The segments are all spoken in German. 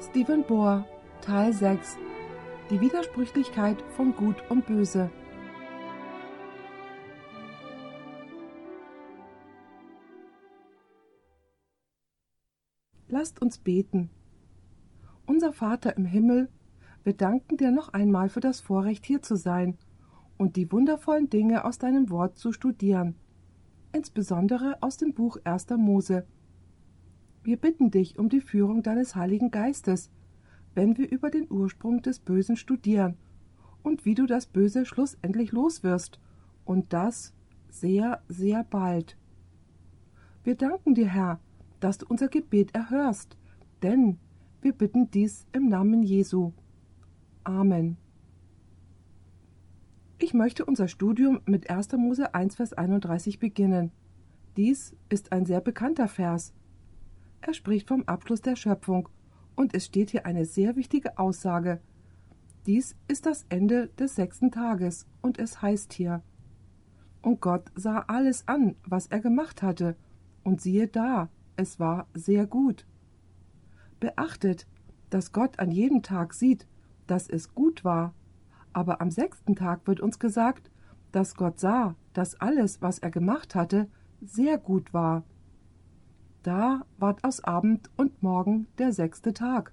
Stephen Bohr, Teil 6 Die Widersprüchlichkeit von Gut und Böse. Lasst uns beten. Unser Vater im Himmel, wir danken dir noch einmal für das Vorrecht, hier zu sein und die wundervollen Dinge aus deinem Wort zu studieren, insbesondere aus dem Buch 1. Mose. Wir bitten dich um die Führung deines Heiligen Geistes, wenn wir über den Ursprung des Bösen studieren und wie du das Böse schlussendlich loswirst, und das sehr, sehr bald. Wir danken dir, Herr, dass du unser Gebet erhörst, denn wir bitten dies im Namen Jesu. Amen. Ich möchte unser Studium mit 1. Mose 1, Vers 31 beginnen. Dies ist ein sehr bekannter Vers. Er spricht vom Abschluss der Schöpfung, und es steht hier eine sehr wichtige Aussage. Dies ist das Ende des sechsten Tages, und es heißt hier Und Gott sah alles an, was er gemacht hatte, und siehe da, es war sehr gut. Beachtet, dass Gott an jedem Tag sieht, dass es gut war, aber am sechsten Tag wird uns gesagt, dass Gott sah, dass alles, was er gemacht hatte, sehr gut war. Da ward aus Abend und Morgen der sechste Tag.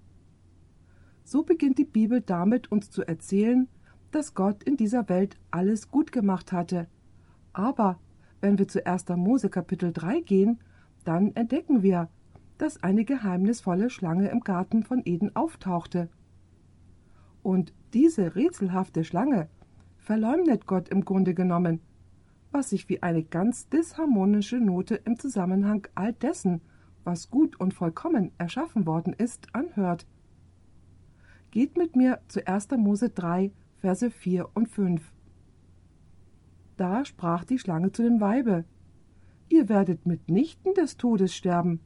So beginnt die Bibel damit, uns zu erzählen, dass Gott in dieser Welt alles gut gemacht hatte. Aber wenn wir zu 1. Mose Kapitel 3 gehen, dann entdecken wir, dass eine geheimnisvolle Schlange im Garten von Eden auftauchte. Und diese rätselhafte Schlange verleumdet Gott im Grunde genommen, was sich wie eine ganz disharmonische Note im Zusammenhang all dessen, was gut und vollkommen erschaffen worden ist, anhört. Geht mit mir zu 1. Mose 3, Verse 4 und 5. Da sprach die Schlange zu dem Weibe: Ihr werdet mitnichten des Todes sterben.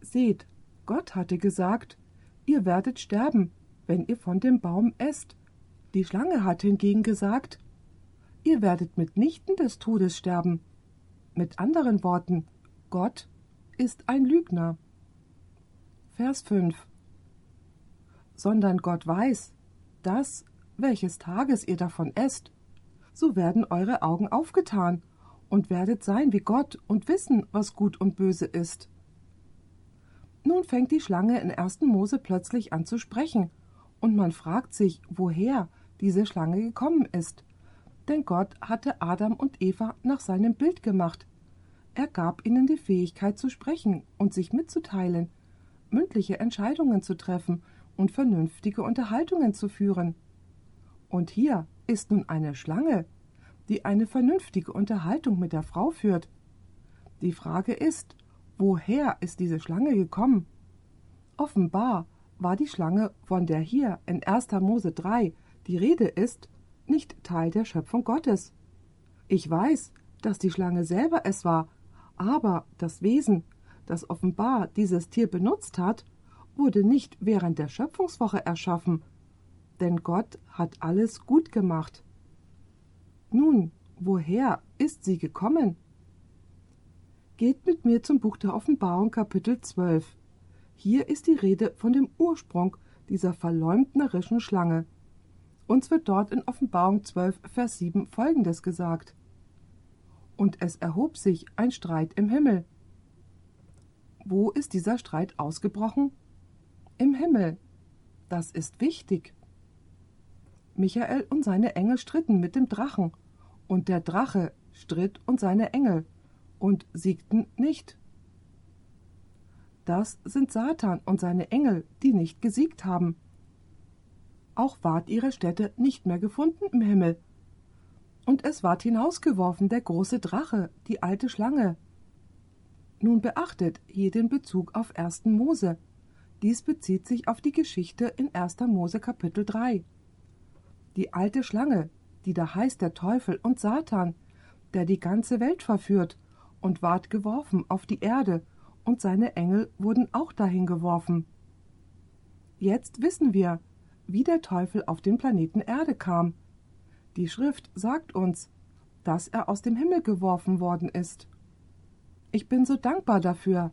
Seht, Gott hatte gesagt, ihr werdet sterben, wenn ihr von dem Baum esst. Die Schlange hat hingegen gesagt, ihr werdet mitnichten des Todes sterben. Mit anderen Worten, Gott ist ein Lügner. Vers 5 Sondern Gott weiß, dass, welches Tages ihr davon esst, so werden eure Augen aufgetan und werdet sein wie Gott und wissen, was gut und böse ist. Nun fängt die Schlange in 1. Mose plötzlich an zu sprechen, und man fragt sich, woher diese Schlange gekommen ist. Denn Gott hatte Adam und Eva nach seinem Bild gemacht. Er gab ihnen die Fähigkeit zu sprechen und sich mitzuteilen, mündliche Entscheidungen zu treffen und vernünftige Unterhaltungen zu führen. Und hier ist nun eine Schlange, die eine vernünftige Unterhaltung mit der Frau führt. Die Frage ist, Woher ist diese Schlange gekommen? Offenbar war die Schlange, von der hier in 1. Mose 3 die Rede ist, nicht Teil der Schöpfung Gottes. Ich weiß, dass die Schlange selber es war, aber das Wesen, das offenbar dieses Tier benutzt hat, wurde nicht während der Schöpfungswoche erschaffen, denn Gott hat alles gut gemacht. Nun, woher ist sie gekommen? Geht mit mir zum Buch der Offenbarung Kapitel 12. Hier ist die Rede von dem Ursprung dieser verleumdnerischen Schlange. Uns wird dort in Offenbarung 12, Vers 7 folgendes gesagt. Und es erhob sich ein Streit im Himmel. Wo ist dieser Streit ausgebrochen? Im Himmel. Das ist wichtig. Michael und seine Engel stritten mit dem Drachen, und der Drache stritt und seine Engel und siegten nicht. Das sind Satan und seine Engel, die nicht gesiegt haben. Auch ward ihre Stätte nicht mehr gefunden im Himmel. Und es ward hinausgeworfen der große Drache, die alte Schlange. Nun beachtet hier den Bezug auf 1. Mose. Dies bezieht sich auf die Geschichte in 1. Mose Kapitel 3. Die alte Schlange, die da heißt der Teufel und Satan, der die ganze Welt verführt und ward geworfen auf die Erde, und seine Engel wurden auch dahin geworfen. Jetzt wissen wir, wie der Teufel auf den Planeten Erde kam. Die Schrift sagt uns, dass er aus dem Himmel geworfen worden ist. Ich bin so dankbar dafür,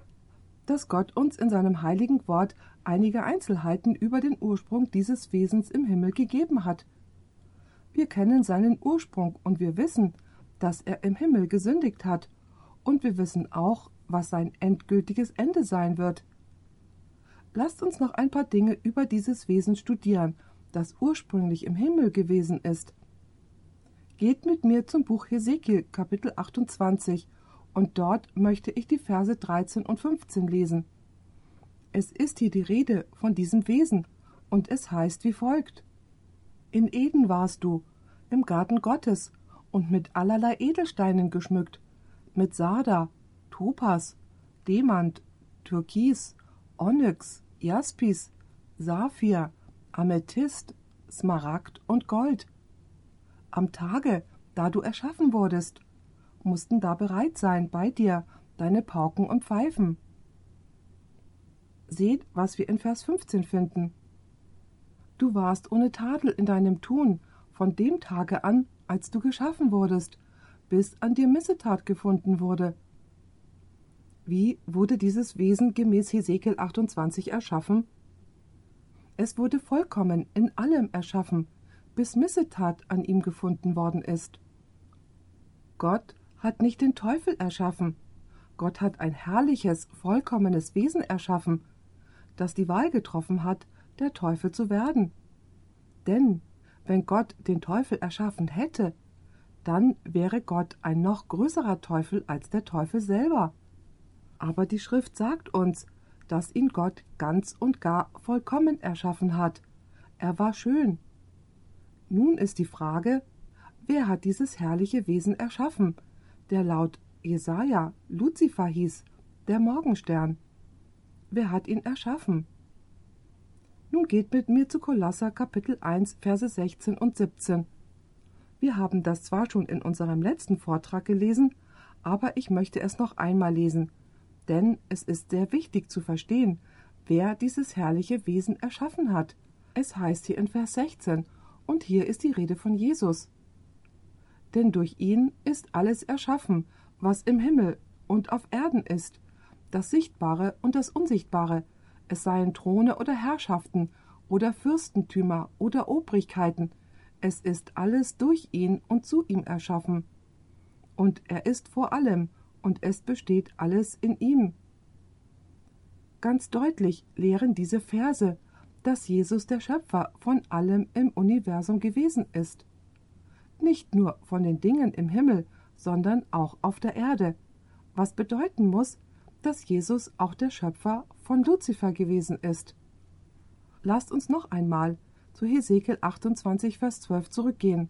dass Gott uns in seinem heiligen Wort einige Einzelheiten über den Ursprung dieses Wesens im Himmel gegeben hat. Wir kennen seinen Ursprung und wir wissen, dass er im Himmel gesündigt hat, und wir wissen auch, was sein endgültiges Ende sein wird. Lasst uns noch ein paar Dinge über dieses Wesen studieren, das ursprünglich im Himmel gewesen ist. Geht mit mir zum Buch Hesekiel, Kapitel 28, und dort möchte ich die Verse 13 und 15 lesen. Es ist hier die Rede von diesem Wesen, und es heißt wie folgt. In Eden warst du, im Garten Gottes, und mit allerlei Edelsteinen geschmückt, mit Sarda, Topas, Demant, Türkis, Onyx, Jaspis, Saphir, Amethyst, Smaragd und Gold. Am Tage, da du erschaffen wurdest, mussten da bereit sein bei dir deine Pauken und Pfeifen. Seht, was wir in Vers 15 finden. Du warst ohne Tadel in deinem Tun von dem Tage an, als du geschaffen wurdest, bis an dir Missetat gefunden wurde. Wie wurde dieses Wesen gemäß Hesekiel 28 erschaffen? Es wurde vollkommen in allem erschaffen, bis Missetat an ihm gefunden worden ist. Gott hat nicht den Teufel erschaffen. Gott hat ein herrliches, vollkommenes Wesen erschaffen, das die Wahl getroffen hat, der Teufel zu werden. Denn wenn Gott den Teufel erschaffen hätte, dann wäre Gott ein noch größerer Teufel als der Teufel selber. Aber die Schrift sagt uns, dass ihn Gott ganz und gar vollkommen erschaffen hat. Er war schön. Nun ist die Frage, wer hat dieses herrliche Wesen erschaffen, der laut Jesaja Luzifer hieß, der Morgenstern. Wer hat ihn erschaffen? Nun geht mit mir zu Kolosser Kapitel 1, Verse 16 und 17. Wir haben das zwar schon in unserem letzten Vortrag gelesen, aber ich möchte es noch einmal lesen, denn es ist sehr wichtig zu verstehen, wer dieses herrliche Wesen erschaffen hat. Es heißt hier in Vers 16, und hier ist die Rede von Jesus denn durch ihn ist alles erschaffen, was im Himmel und auf Erden ist, das Sichtbare und das Unsichtbare, es seien Throne oder Herrschaften oder Fürstentümer oder Obrigkeiten, es ist alles durch ihn und zu ihm erschaffen. Und er ist vor allem, und es besteht alles in ihm. Ganz deutlich lehren diese Verse, dass Jesus der Schöpfer von allem im Universum gewesen ist nicht nur von den Dingen im Himmel, sondern auch auf der Erde, was bedeuten muss, dass Jesus auch der Schöpfer von Luzifer gewesen ist. Lasst uns noch einmal zu Hesekiel 28, Vers 12 zurückgehen.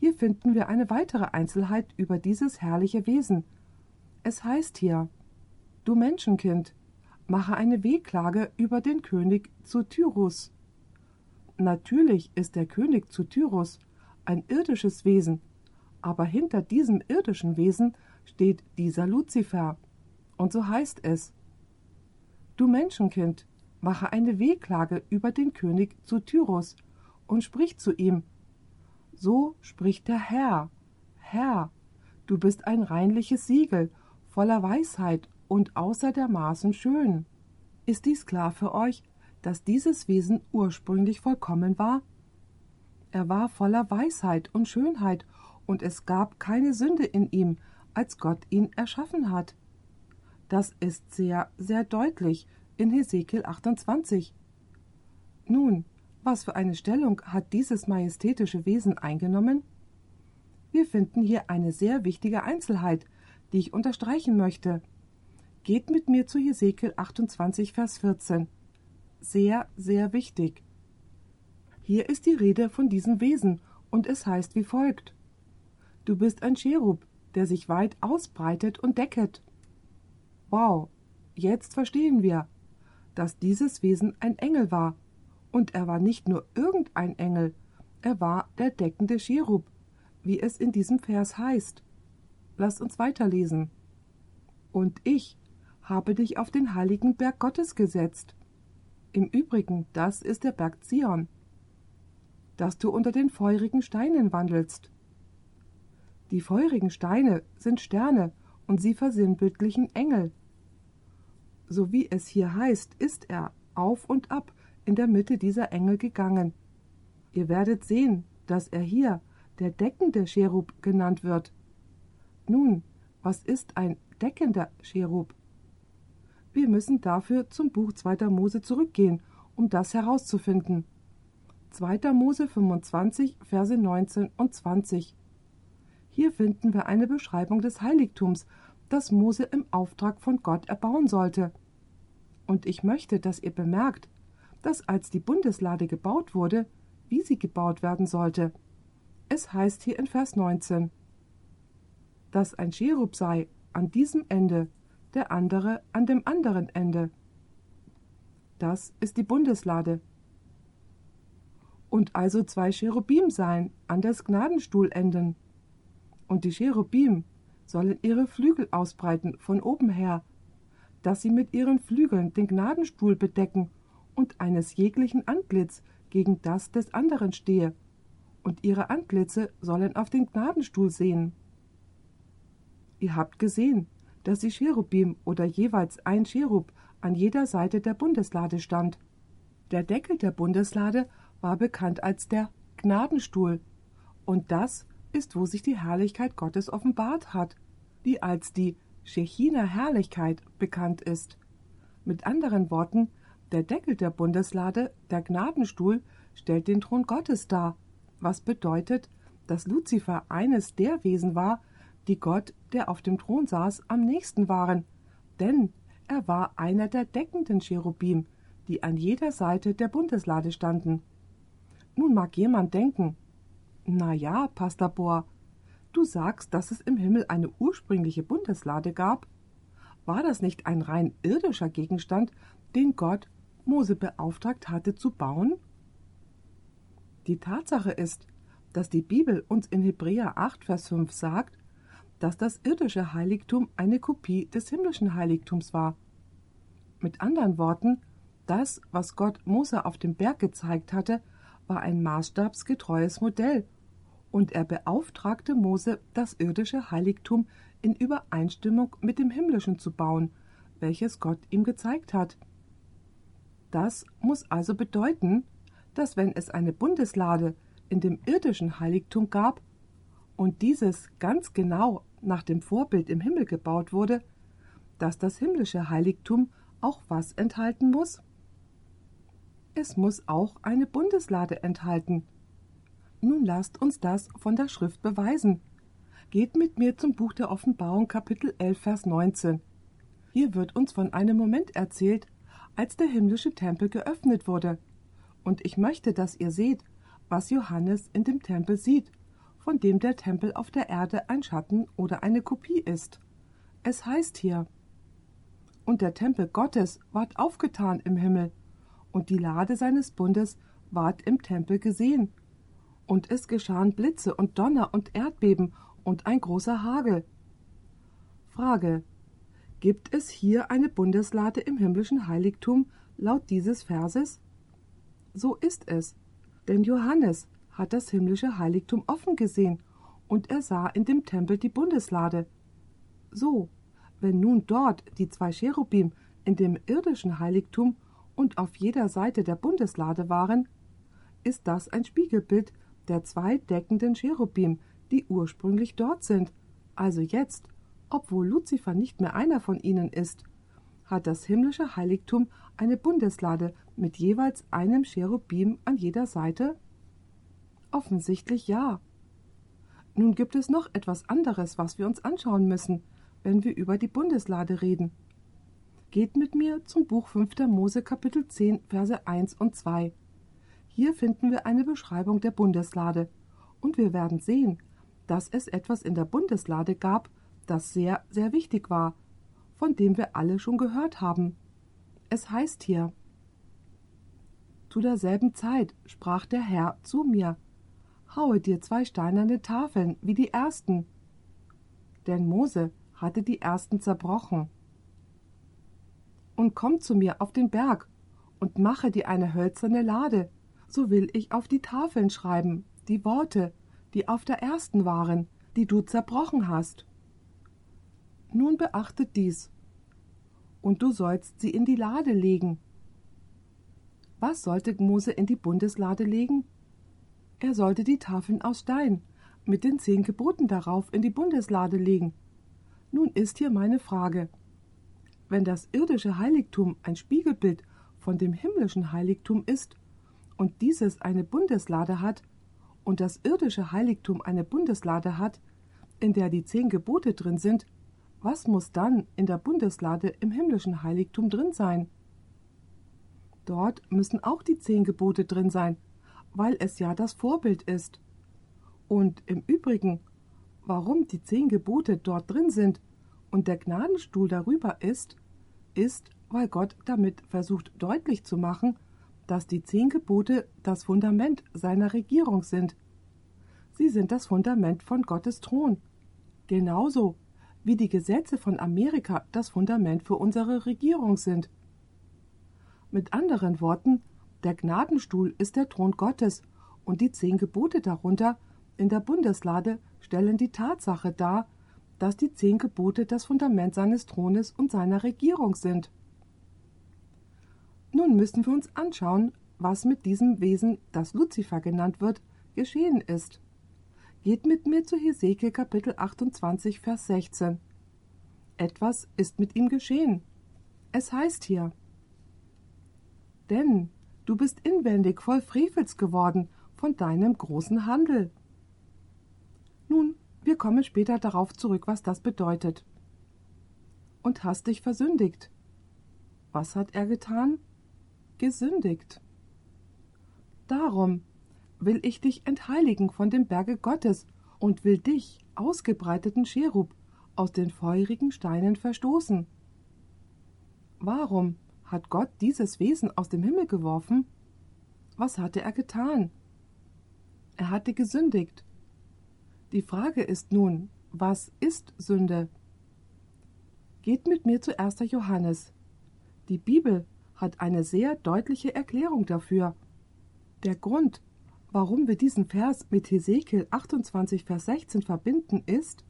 Hier finden wir eine weitere Einzelheit über dieses herrliche Wesen. Es heißt hier, Du Menschenkind, mache eine Wehklage über den König zu Tyrus. Natürlich ist der König zu Tyrus ein irdisches Wesen, aber hinter diesem irdischen Wesen steht dieser Luzifer. Und so heißt es Du Menschenkind, mache eine Wehklage über den König zu Tyrus und sprich zu ihm. So spricht der Herr, Herr, du bist ein reinliches Siegel, voller Weisheit und außer der Maßen schön. Ist dies klar für euch, dass dieses Wesen ursprünglich vollkommen war? Er war voller Weisheit und Schönheit, und es gab keine Sünde in ihm, als Gott ihn erschaffen hat. Das ist sehr, sehr deutlich in Hesekiel 28. Nun, was für eine Stellung hat dieses majestätische Wesen eingenommen? Wir finden hier eine sehr wichtige Einzelheit, die ich unterstreichen möchte. Geht mit mir zu Hesekiel 28, Vers 14. Sehr, sehr wichtig. Hier ist die Rede von diesem Wesen, und es heißt wie folgt Du bist ein Cherub, der sich weit ausbreitet und decket. Wow, jetzt verstehen wir, dass dieses Wesen ein Engel war, und er war nicht nur irgendein Engel, er war der deckende Cherub, wie es in diesem Vers heißt. Lasst uns weiterlesen. Und ich habe dich auf den heiligen Berg Gottes gesetzt. Im Übrigen, das ist der Berg Zion dass du unter den feurigen Steinen wandelst. Die feurigen Steine sind Sterne und sie versinnbildlichen Engel. So wie es hier heißt, ist er auf und ab in der Mitte dieser Engel gegangen. Ihr werdet sehen, dass er hier der deckende Cherub genannt wird. Nun, was ist ein deckender Cherub? Wir müssen dafür zum Buch 2. Mose zurückgehen, um das herauszufinden. 2. Mose 25, Verse 19 und 20. Hier finden wir eine Beschreibung des Heiligtums, das Mose im Auftrag von Gott erbauen sollte. Und ich möchte, dass ihr bemerkt, dass als die Bundeslade gebaut wurde, wie sie gebaut werden sollte. Es heißt hier in Vers 19, dass ein Cherub sei an diesem Ende, der andere an dem anderen Ende. Das ist die Bundeslade. Und also zwei Cherubim sein an des Gnadenstuhlenden. Und die Cherubim sollen ihre Flügel ausbreiten von oben her, dass sie mit ihren Flügeln den Gnadenstuhl bedecken und eines jeglichen Antlitz gegen das des anderen stehe, und ihre Antlitze sollen auf den Gnadenstuhl sehen. Ihr habt gesehen, dass die Cherubim oder jeweils ein Cherub an jeder Seite der Bundeslade stand. Der Deckel der Bundeslade war bekannt als der Gnadenstuhl, und das ist, wo sich die Herrlichkeit Gottes offenbart hat, die als die Shechina Herrlichkeit bekannt ist. Mit anderen Worten, der Deckel der Bundeslade, der Gnadenstuhl, stellt den Thron Gottes dar, was bedeutet, dass Luzifer eines der Wesen war, die Gott, der auf dem Thron saß, am nächsten waren, denn er war einer der deckenden Cherubim, die an jeder Seite der Bundeslade standen. Nun mag jemand denken, na ja, Pastor Bohr, du sagst, dass es im Himmel eine ursprüngliche Bundeslade gab? War das nicht ein rein irdischer Gegenstand, den Gott Mose beauftragt hatte zu bauen? Die Tatsache ist, dass die Bibel uns in Hebräer 8, Vers 5 sagt, dass das irdische Heiligtum eine Kopie des himmlischen Heiligtums war. Mit anderen Worten, das, was Gott Mose auf dem Berg gezeigt hatte, war ein maßstabsgetreues Modell, und er beauftragte Mose, das irdische Heiligtum in Übereinstimmung mit dem himmlischen zu bauen, welches Gott ihm gezeigt hat. Das muss also bedeuten, dass wenn es eine Bundeslade in dem irdischen Heiligtum gab und dieses ganz genau nach dem Vorbild im Himmel gebaut wurde, dass das himmlische Heiligtum auch was enthalten muss? Es muss auch eine Bundeslade enthalten. Nun lasst uns das von der Schrift beweisen. Geht mit mir zum Buch der Offenbarung Kapitel 11 Vers 19. Hier wird uns von einem Moment erzählt, als der himmlische Tempel geöffnet wurde. Und ich möchte, dass ihr seht, was Johannes in dem Tempel sieht von dem der Tempel auf der Erde ein Schatten oder eine Kopie ist. Es heißt hier Und der Tempel Gottes ward aufgetan im Himmel, und die Lade seines Bundes ward im Tempel gesehen. Und es geschahen Blitze und Donner und Erdbeben und ein großer Hagel. Frage. Gibt es hier eine Bundeslade im himmlischen Heiligtum laut dieses Verses? So ist es. Denn Johannes, hat das himmlische Heiligtum offen gesehen, und er sah in dem Tempel die Bundeslade. So, wenn nun dort die zwei Cherubim in dem irdischen Heiligtum und auf jeder Seite der Bundeslade waren, ist das ein Spiegelbild der zwei deckenden Cherubim, die ursprünglich dort sind. Also jetzt, obwohl Luzifer nicht mehr einer von ihnen ist, hat das himmlische Heiligtum eine Bundeslade mit jeweils einem Cherubim an jeder Seite Offensichtlich ja. Nun gibt es noch etwas anderes, was wir uns anschauen müssen, wenn wir über die Bundeslade reden. Geht mit mir zum Buch 5. Mose Kapitel 10 Verse 1 und 2. Hier finden wir eine Beschreibung der Bundeslade und wir werden sehen, dass es etwas in der Bundeslade gab, das sehr, sehr wichtig war, von dem wir alle schon gehört haben. Es heißt hier Zu derselben Zeit sprach der Herr zu mir, haue dir zwei steinerne Tafeln wie die ersten. Denn Mose hatte die ersten zerbrochen. Und komm zu mir auf den Berg und mache dir eine hölzerne Lade, so will ich auf die Tafeln schreiben, die Worte, die auf der ersten waren, die du zerbrochen hast. Nun beachtet dies. und du sollst sie in die Lade legen. Was sollte Mose in die Bundeslade legen? Er sollte die Tafeln aus Stein mit den zehn Geboten darauf in die Bundeslade legen. Nun ist hier meine Frage. Wenn das irdische Heiligtum ein Spiegelbild von dem himmlischen Heiligtum ist und dieses eine Bundeslade hat und das irdische Heiligtum eine Bundeslade hat, in der die zehn Gebote drin sind, was muss dann in der Bundeslade im himmlischen Heiligtum drin sein? Dort müssen auch die zehn Gebote drin sein, weil es ja das Vorbild ist. Und im Übrigen, warum die zehn Gebote dort drin sind und der Gnadenstuhl darüber ist, ist, weil Gott damit versucht deutlich zu machen, dass die zehn Gebote das Fundament seiner Regierung sind. Sie sind das Fundament von Gottes Thron. Genauso wie die Gesetze von Amerika das Fundament für unsere Regierung sind. Mit anderen Worten, der Gnadenstuhl ist der Thron Gottes und die zehn Gebote darunter in der Bundeslade stellen die Tatsache dar, dass die zehn Gebote das Fundament seines Thrones und seiner Regierung sind. Nun müssen wir uns anschauen, was mit diesem Wesen, das Luzifer genannt wird, geschehen ist. Geht mit mir zu Hesekiel Kapitel 28, Vers 16. Etwas ist mit ihm geschehen. Es heißt hier: Denn du bist inwendig voll Frevels geworden von deinem großen Handel. Nun, wir kommen später darauf zurück, was das bedeutet. Und hast dich versündigt. Was hat er getan? Gesündigt. Darum will ich dich entheiligen von dem Berge Gottes und will dich, ausgebreiteten Cherub, aus den feurigen Steinen verstoßen. Warum hat Gott dieses Wesen aus dem Himmel geworfen? Was hatte er getan? Er hatte gesündigt. Die Frage ist nun, was ist Sünde? Geht mit mir zu 1. Johannes. Die Bibel hat eine sehr deutliche Erklärung dafür. Der Grund, warum wir diesen Vers mit Hesekiel 28, Vers 16 verbinden, ist,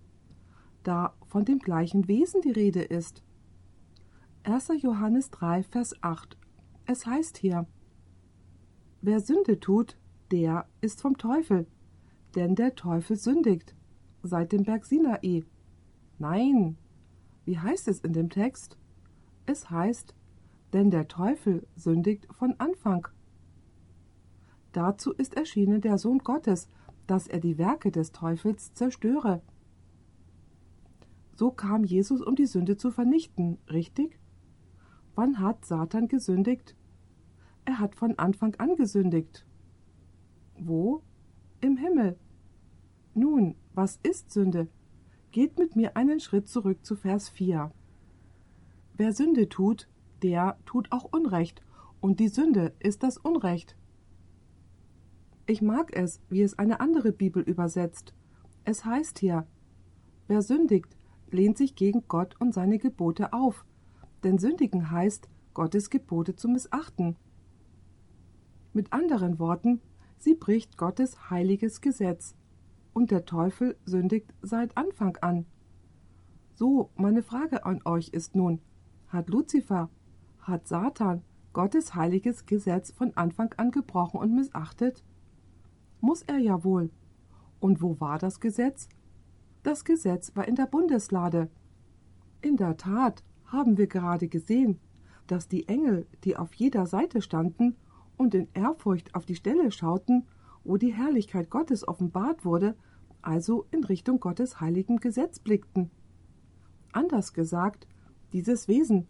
da von dem gleichen Wesen die Rede ist. 1. Johannes 3, Vers 8. Es heißt hier: Wer Sünde tut, der ist vom Teufel, denn der Teufel sündigt seit dem Berg Sinai. Nein, wie heißt es in dem Text? Es heißt, denn der Teufel sündigt von Anfang Dazu ist erschienen der Sohn Gottes, dass er die Werke des Teufels zerstöre. So kam Jesus, um die Sünde zu vernichten, richtig? Wann hat Satan gesündigt? Er hat von Anfang an gesündigt. Wo? Im Himmel. Nun, was ist Sünde? Geht mit mir einen Schritt zurück zu Vers 4. Wer Sünde tut, der tut auch Unrecht, und die Sünde ist das Unrecht. Ich mag es, wie es eine andere Bibel übersetzt. Es heißt hier, wer sündigt, lehnt sich gegen Gott und seine Gebote auf, denn sündigen heißt, Gottes Gebote zu missachten. Mit anderen Worten, sie bricht Gottes heiliges Gesetz, und der Teufel sündigt seit Anfang an. So, meine Frage an euch ist nun, hat Luzifer, hat Satan Gottes heiliges Gesetz von Anfang an gebrochen und missachtet? Muss er ja wohl. Und wo war das Gesetz? Das Gesetz war in der Bundeslade. In der Tat haben wir gerade gesehen, dass die Engel, die auf jeder Seite standen und in Ehrfurcht auf die Stelle schauten, wo die Herrlichkeit Gottes offenbart wurde, also in Richtung Gottes heiligem Gesetz blickten. Anders gesagt, dieses Wesen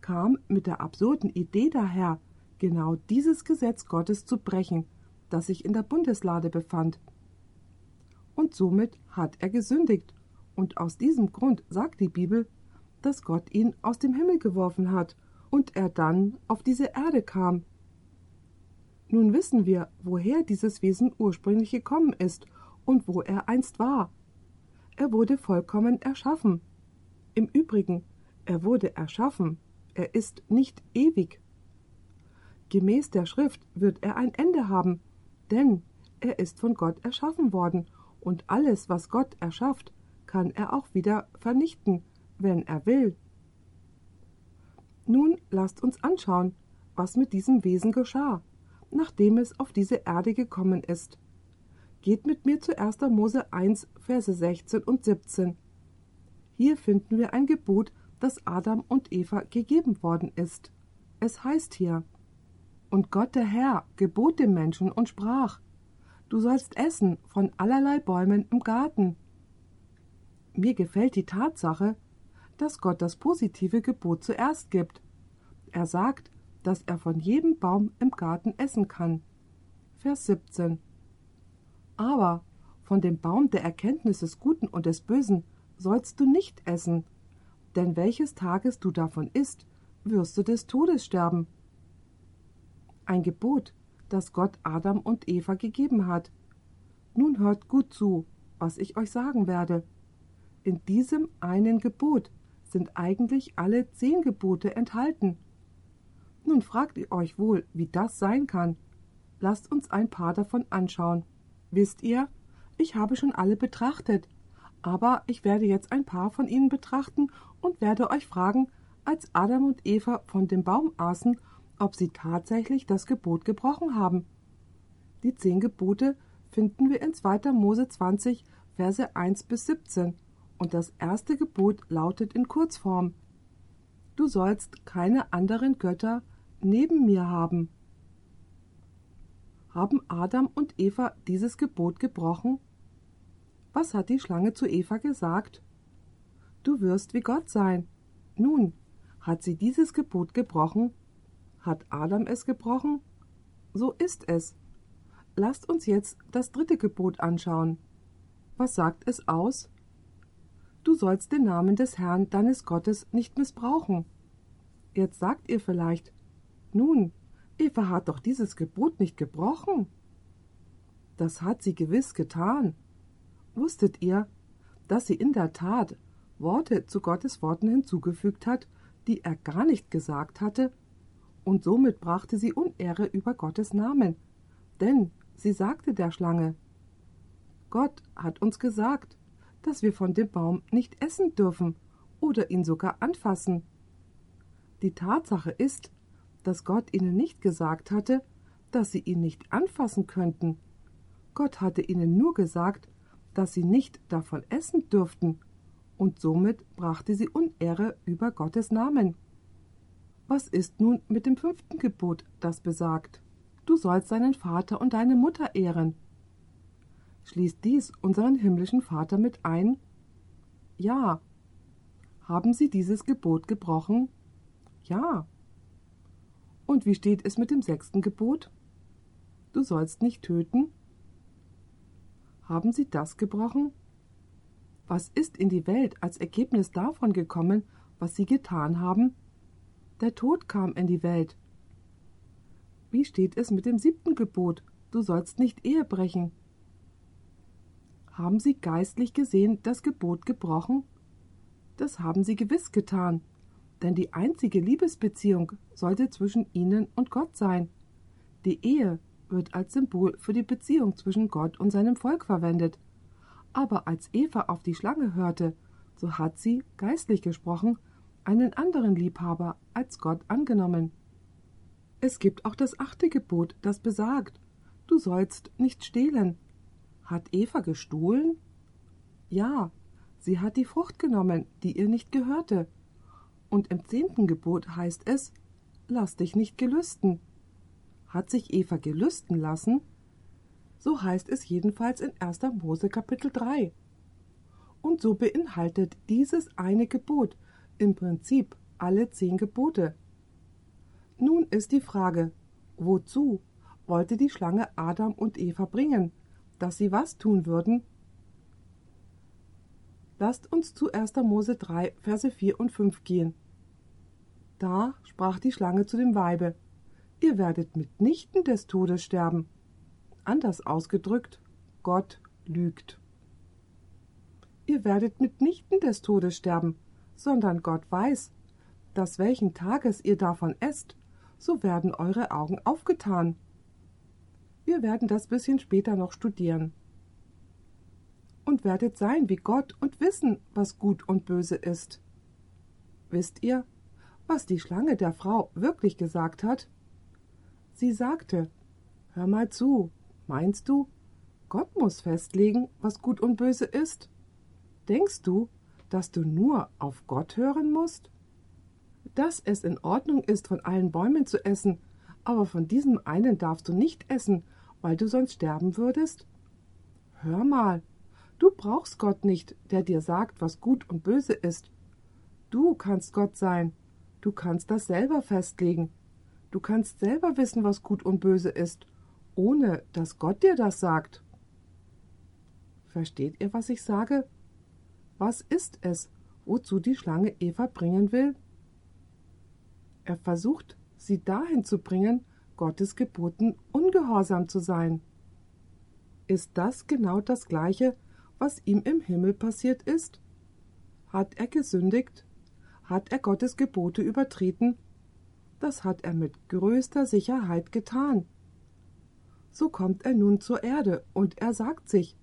kam mit der absurden Idee daher, genau dieses Gesetz Gottes zu brechen das sich in der Bundeslade befand. Und somit hat er gesündigt, und aus diesem Grund sagt die Bibel, dass Gott ihn aus dem Himmel geworfen hat und er dann auf diese Erde kam. Nun wissen wir, woher dieses Wesen ursprünglich gekommen ist und wo er einst war. Er wurde vollkommen erschaffen. Im Übrigen, er wurde erschaffen, er ist nicht ewig. Gemäß der Schrift wird er ein Ende haben, denn er ist von Gott erschaffen worden, und alles, was Gott erschafft, kann er auch wieder vernichten, wenn er will. Nun lasst uns anschauen, was mit diesem Wesen geschah, nachdem es auf diese Erde gekommen ist. Geht mit mir zu 1. Mose 1, Verse 16 und 17. Hier finden wir ein Gebot, das Adam und Eva gegeben worden ist. Es heißt hier, Und Gott der Herr gebot dem Menschen und sprach, Du sollst essen von allerlei Bäumen im Garten. Mir gefällt die Tatsache, dass Gott das positive Gebot zuerst gibt. Er sagt, dass er von jedem Baum im Garten essen kann. Vers 17. Aber von dem Baum der Erkenntnis des Guten und des Bösen sollst du nicht essen, denn welches Tages du davon isst, wirst du des Todes sterben. Ein Gebot, das Gott Adam und Eva gegeben hat. Nun hört gut zu, was ich euch sagen werde. In diesem einen Gebot sind eigentlich alle zehn Gebote enthalten. Nun fragt ihr euch wohl, wie das sein kann. Lasst uns ein paar davon anschauen. Wisst ihr, ich habe schon alle betrachtet, aber ich werde jetzt ein paar von ihnen betrachten und werde euch fragen, als Adam und Eva von dem Baum aßen, ob sie tatsächlich das Gebot gebrochen haben. Die zehn Gebote finden wir in 2. Mose 20, Verse 1 bis 17, und das erste Gebot lautet in Kurzform Du sollst keine anderen Götter neben mir haben. Haben Adam und Eva dieses Gebot gebrochen? Was hat die Schlange zu Eva gesagt? Du wirst wie Gott sein. Nun, hat sie dieses Gebot gebrochen? Hat Adam es gebrochen? So ist es. Lasst uns jetzt das dritte Gebot anschauen. Was sagt es aus? Du sollst den Namen des Herrn deines Gottes nicht missbrauchen. Jetzt sagt ihr vielleicht, nun, Eva hat doch dieses Gebot nicht gebrochen. Das hat sie gewiss getan. Wusstet ihr, dass sie in der Tat Worte zu Gottes Worten hinzugefügt hat, die er gar nicht gesagt hatte? Und somit brachte sie Unehre über Gottes Namen. Denn sie sagte der Schlange, Gott hat uns gesagt, dass wir von dem Baum nicht essen dürfen oder ihn sogar anfassen. Die Tatsache ist, dass Gott ihnen nicht gesagt hatte, dass sie ihn nicht anfassen könnten. Gott hatte ihnen nur gesagt, dass sie nicht davon essen dürften, und somit brachte sie Unehre über Gottes Namen. Was ist nun mit dem fünften Gebot, das besagt, du sollst deinen Vater und deine Mutter ehren? Schließt dies unseren himmlischen Vater mit ein? Ja. Haben Sie dieses Gebot gebrochen? Ja. Und wie steht es mit dem sechsten Gebot? Du sollst nicht töten? Haben sie das gebrochen? Was ist in die Welt als Ergebnis davon gekommen, was sie getan haben? Der Tod kam in die Welt. Wie steht es mit dem siebten Gebot? Du sollst nicht Ehe brechen. Haben sie geistlich gesehen das Gebot gebrochen? Das haben sie gewiss getan denn die einzige Liebesbeziehung sollte zwischen ihnen und Gott sein. Die Ehe wird als Symbol für die Beziehung zwischen Gott und seinem Volk verwendet. Aber als Eva auf die Schlange hörte, so hat sie, geistlich gesprochen, einen anderen Liebhaber als Gott angenommen. Es gibt auch das achte Gebot, das besagt, du sollst nicht stehlen. Hat Eva gestohlen? Ja, sie hat die Frucht genommen, die ihr nicht gehörte. Und im zehnten Gebot heißt es, lass dich nicht gelüsten. Hat sich Eva gelüsten lassen? So heißt es jedenfalls in 1. Mose Kapitel 3. Und so beinhaltet dieses eine Gebot im Prinzip alle zehn Gebote. Nun ist die Frage, wozu wollte die Schlange Adam und Eva bringen, dass sie was tun würden? Lasst uns zu 1. Mose 3, Verse 4 und 5 gehen. Da sprach die Schlange zu dem Weibe, Ihr werdet mitnichten des Todes sterben. Anders ausgedrückt, Gott lügt. Ihr werdet mitnichten des Todes sterben, sondern Gott weiß, dass welchen Tages ihr davon esst, so werden eure Augen aufgetan. Wir werden das bisschen später noch studieren. Und werdet sein wie Gott und wissen, was gut und böse ist. Wisst ihr, was die Schlange der Frau wirklich gesagt hat? Sie sagte, Hör mal zu, meinst du, Gott muss festlegen, was gut und böse ist? Denkst du, dass du nur auf Gott hören musst? Dass es in Ordnung ist, von allen Bäumen zu essen, aber von diesem einen darfst du nicht essen, weil du sonst sterben würdest? Hör mal, du brauchst Gott nicht, der dir sagt, was gut und böse ist. Du kannst Gott sein, du kannst das selber festlegen. Du kannst selber wissen, was gut und böse ist, ohne dass Gott dir das sagt. Versteht ihr, was ich sage? Was ist es, wozu die Schlange Eva bringen will? Er versucht, sie dahin zu bringen, Gottes Geboten ungehorsam zu sein. Ist das genau das Gleiche, was ihm im Himmel passiert ist? Hat er gesündigt? Hat er Gottes Gebote übertreten? Das hat er mit größter Sicherheit getan. So kommt er nun zur Erde und er sagt sich,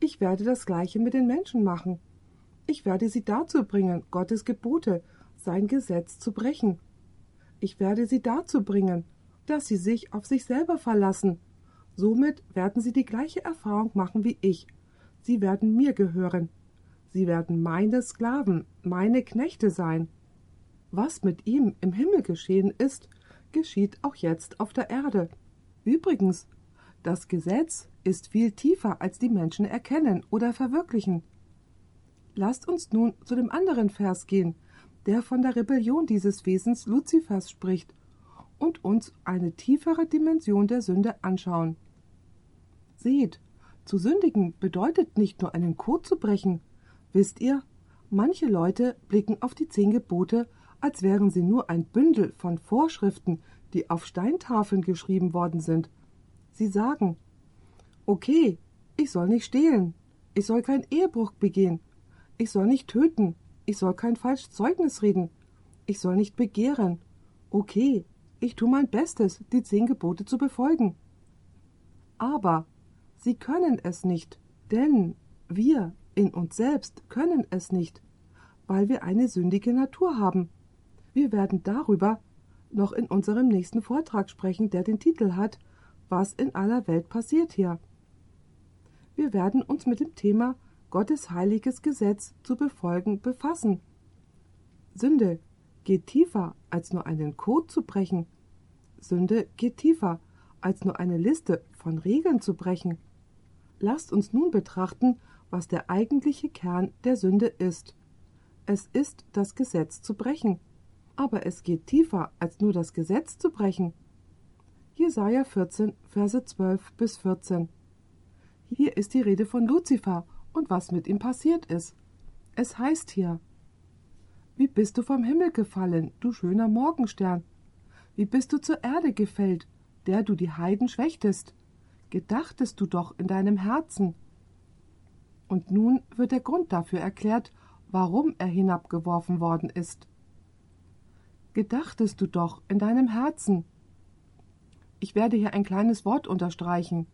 ich werde das Gleiche mit den Menschen machen. Ich werde sie dazu bringen, Gottes Gebote, sein Gesetz zu brechen. Ich werde sie dazu bringen, dass sie sich auf sich selber verlassen. Somit werden sie die gleiche Erfahrung machen wie ich. Sie werden mir gehören. Sie werden meine Sklaven, meine Knechte sein. Was mit ihm im Himmel geschehen ist, geschieht auch jetzt auf der Erde. Übrigens, das Gesetz ist viel tiefer, als die Menschen erkennen oder verwirklichen. Lasst uns nun zu dem anderen Vers gehen, der von der Rebellion dieses Wesens Luzifers spricht, und uns eine tiefere Dimension der Sünde anschauen. Seht, zu sündigen bedeutet nicht nur einen Code zu brechen. Wisst ihr, manche Leute blicken auf die zehn Gebote, als wären sie nur ein Bündel von Vorschriften, die auf Steintafeln geschrieben worden sind. Sie sagen, okay, ich soll nicht stehlen, ich soll keinen Ehebruch begehen, ich soll nicht töten, ich soll kein falsches Zeugnis reden, ich soll nicht begehren. Okay, ich tue mein Bestes, die zehn Gebote zu befolgen. Aber sie können es nicht, denn wir in uns selbst können es nicht, weil wir eine sündige Natur haben. Wir werden darüber noch in unserem nächsten Vortrag sprechen, der den Titel hat Was in aller Welt passiert hier. Wir werden uns mit dem Thema Gottes heiliges Gesetz zu befolgen befassen. Sünde geht tiefer als nur einen Code zu brechen. Sünde geht tiefer als nur eine Liste von Regeln zu brechen. Lasst uns nun betrachten, was der eigentliche Kern der Sünde ist. Es ist das Gesetz zu brechen. Aber es geht tiefer als nur das Gesetz zu brechen. Jesaja 14, Verse 12 bis 14. Hier ist die Rede von Luzifer und was mit ihm passiert ist. Es heißt hier: Wie bist du vom Himmel gefallen, du schöner Morgenstern? Wie bist du zur Erde gefällt, der du die Heiden schwächtest? Gedachtest du doch in deinem Herzen. Und nun wird der Grund dafür erklärt, warum er hinabgeworfen worden ist. Gedachtest du doch in deinem Herzen. Ich werde hier ein kleines Wort unterstreichen.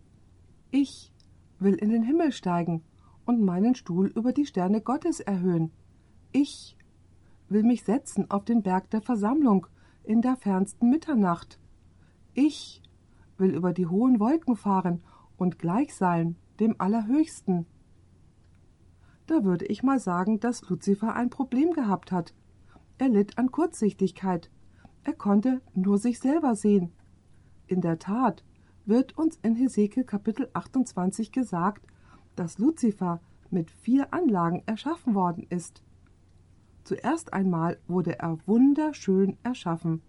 Ich will in den Himmel steigen und meinen Stuhl über die Sterne Gottes erhöhen. Ich will mich setzen auf den Berg der Versammlung in der fernsten Mitternacht. Ich will über die hohen Wolken fahren und gleich sein dem Allerhöchsten. Da würde ich mal sagen, dass Luzifer ein Problem gehabt hat. Er litt an Kurzsichtigkeit. Er konnte nur sich selber sehen. In der Tat wird uns in Hesekiel Kapitel 28 gesagt, dass Luzifer mit vier Anlagen erschaffen worden ist. Zuerst einmal wurde er wunderschön erschaffen.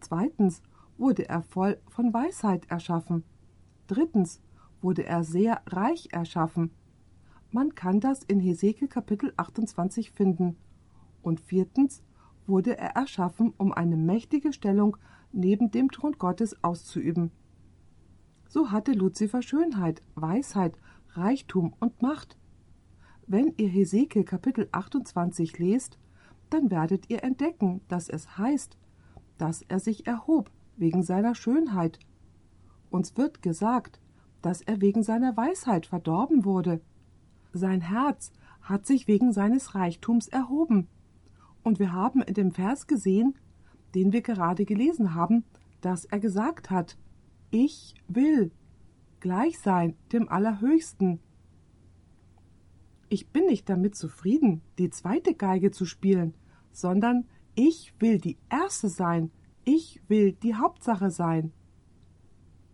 Zweitens wurde er voll von Weisheit erschaffen. Drittens wurde er sehr reich erschaffen. Man kann das in Hesekiel Kapitel 28 finden. Und viertens wurde er erschaffen, um eine mächtige Stellung neben dem Thron Gottes auszuüben. So hatte Luzifer Schönheit, Weisheit, Reichtum und Macht. Wenn ihr Hesekiel Kapitel 28 lest, dann werdet ihr entdecken, dass es heißt, dass er sich erhob wegen seiner Schönheit. Uns wird gesagt, dass er wegen seiner Weisheit verdorben wurde. Sein Herz hat sich wegen seines Reichtums erhoben. Und wir haben in dem Vers gesehen, den wir gerade gelesen haben, dass er gesagt hat, ich will gleich sein dem Allerhöchsten. Ich bin nicht damit zufrieden, die zweite Geige zu spielen, sondern ich will die erste sein, ich will die Hauptsache sein.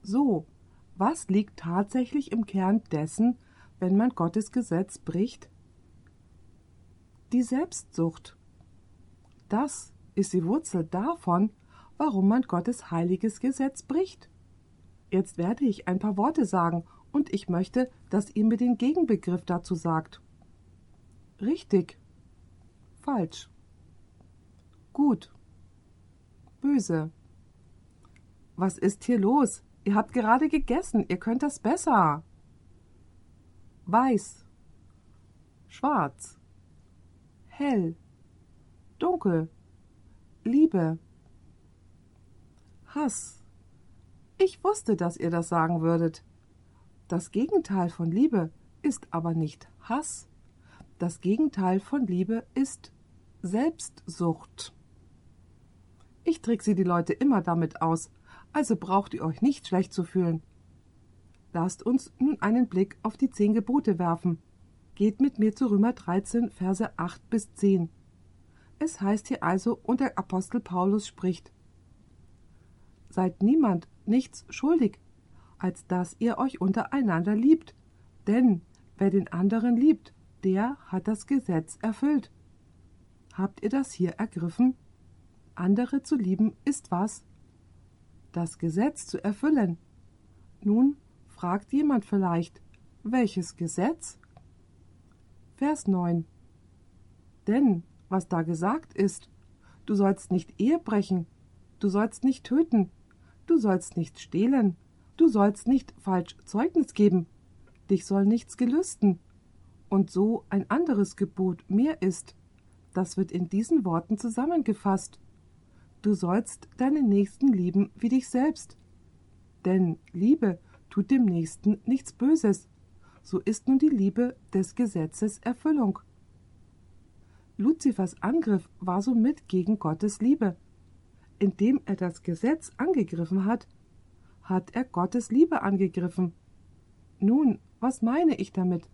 So, was liegt tatsächlich im Kern dessen, wenn man Gottes Gesetz bricht? Die Selbstsucht. Das ist die Wurzel davon, warum man Gottes heiliges Gesetz bricht. Jetzt werde ich ein paar Worte sagen, und ich möchte, dass ihr mir den Gegenbegriff dazu sagt. Richtig. Falsch. Gut. Böse. Was ist hier los? Ihr habt gerade gegessen, ihr könnt das besser. Weiß. Schwarz. Hell. Dunkel. Liebe. Hass. Ich wusste, dass ihr das sagen würdet. Das Gegenteil von Liebe ist aber nicht Hass. Das Gegenteil von Liebe ist Selbstsucht. Ich trick sie die Leute immer damit aus, also braucht ihr euch nicht schlecht zu fühlen. Lasst uns nun einen Blick auf die zehn Gebote werfen. Geht mit mir zu Römer 13, Verse 8 bis 10. Es heißt hier also, und der Apostel Paulus spricht: Seid niemand nichts schuldig, als dass ihr euch untereinander liebt. Denn wer den anderen liebt, der hat das Gesetz erfüllt. Habt ihr das hier ergriffen? Andere zu lieben ist was? Das Gesetz zu erfüllen. Nun fragt jemand vielleicht, welches Gesetz? Vers 9. Denn, was da gesagt ist, du sollst nicht Ehe brechen, du sollst nicht töten, du sollst nicht stehlen, du sollst nicht falsch Zeugnis geben, dich soll nichts gelüsten, und so ein anderes Gebot mehr ist. Das wird in diesen Worten zusammengefasst. Du sollst deinen Nächsten lieben wie dich selbst. Denn Liebe tut dem Nächsten nichts Böses. So ist nun die Liebe des Gesetzes Erfüllung. Luzifers Angriff war somit gegen Gottes Liebe. Indem er das Gesetz angegriffen hat, hat er Gottes Liebe angegriffen. Nun, was meine ich damit?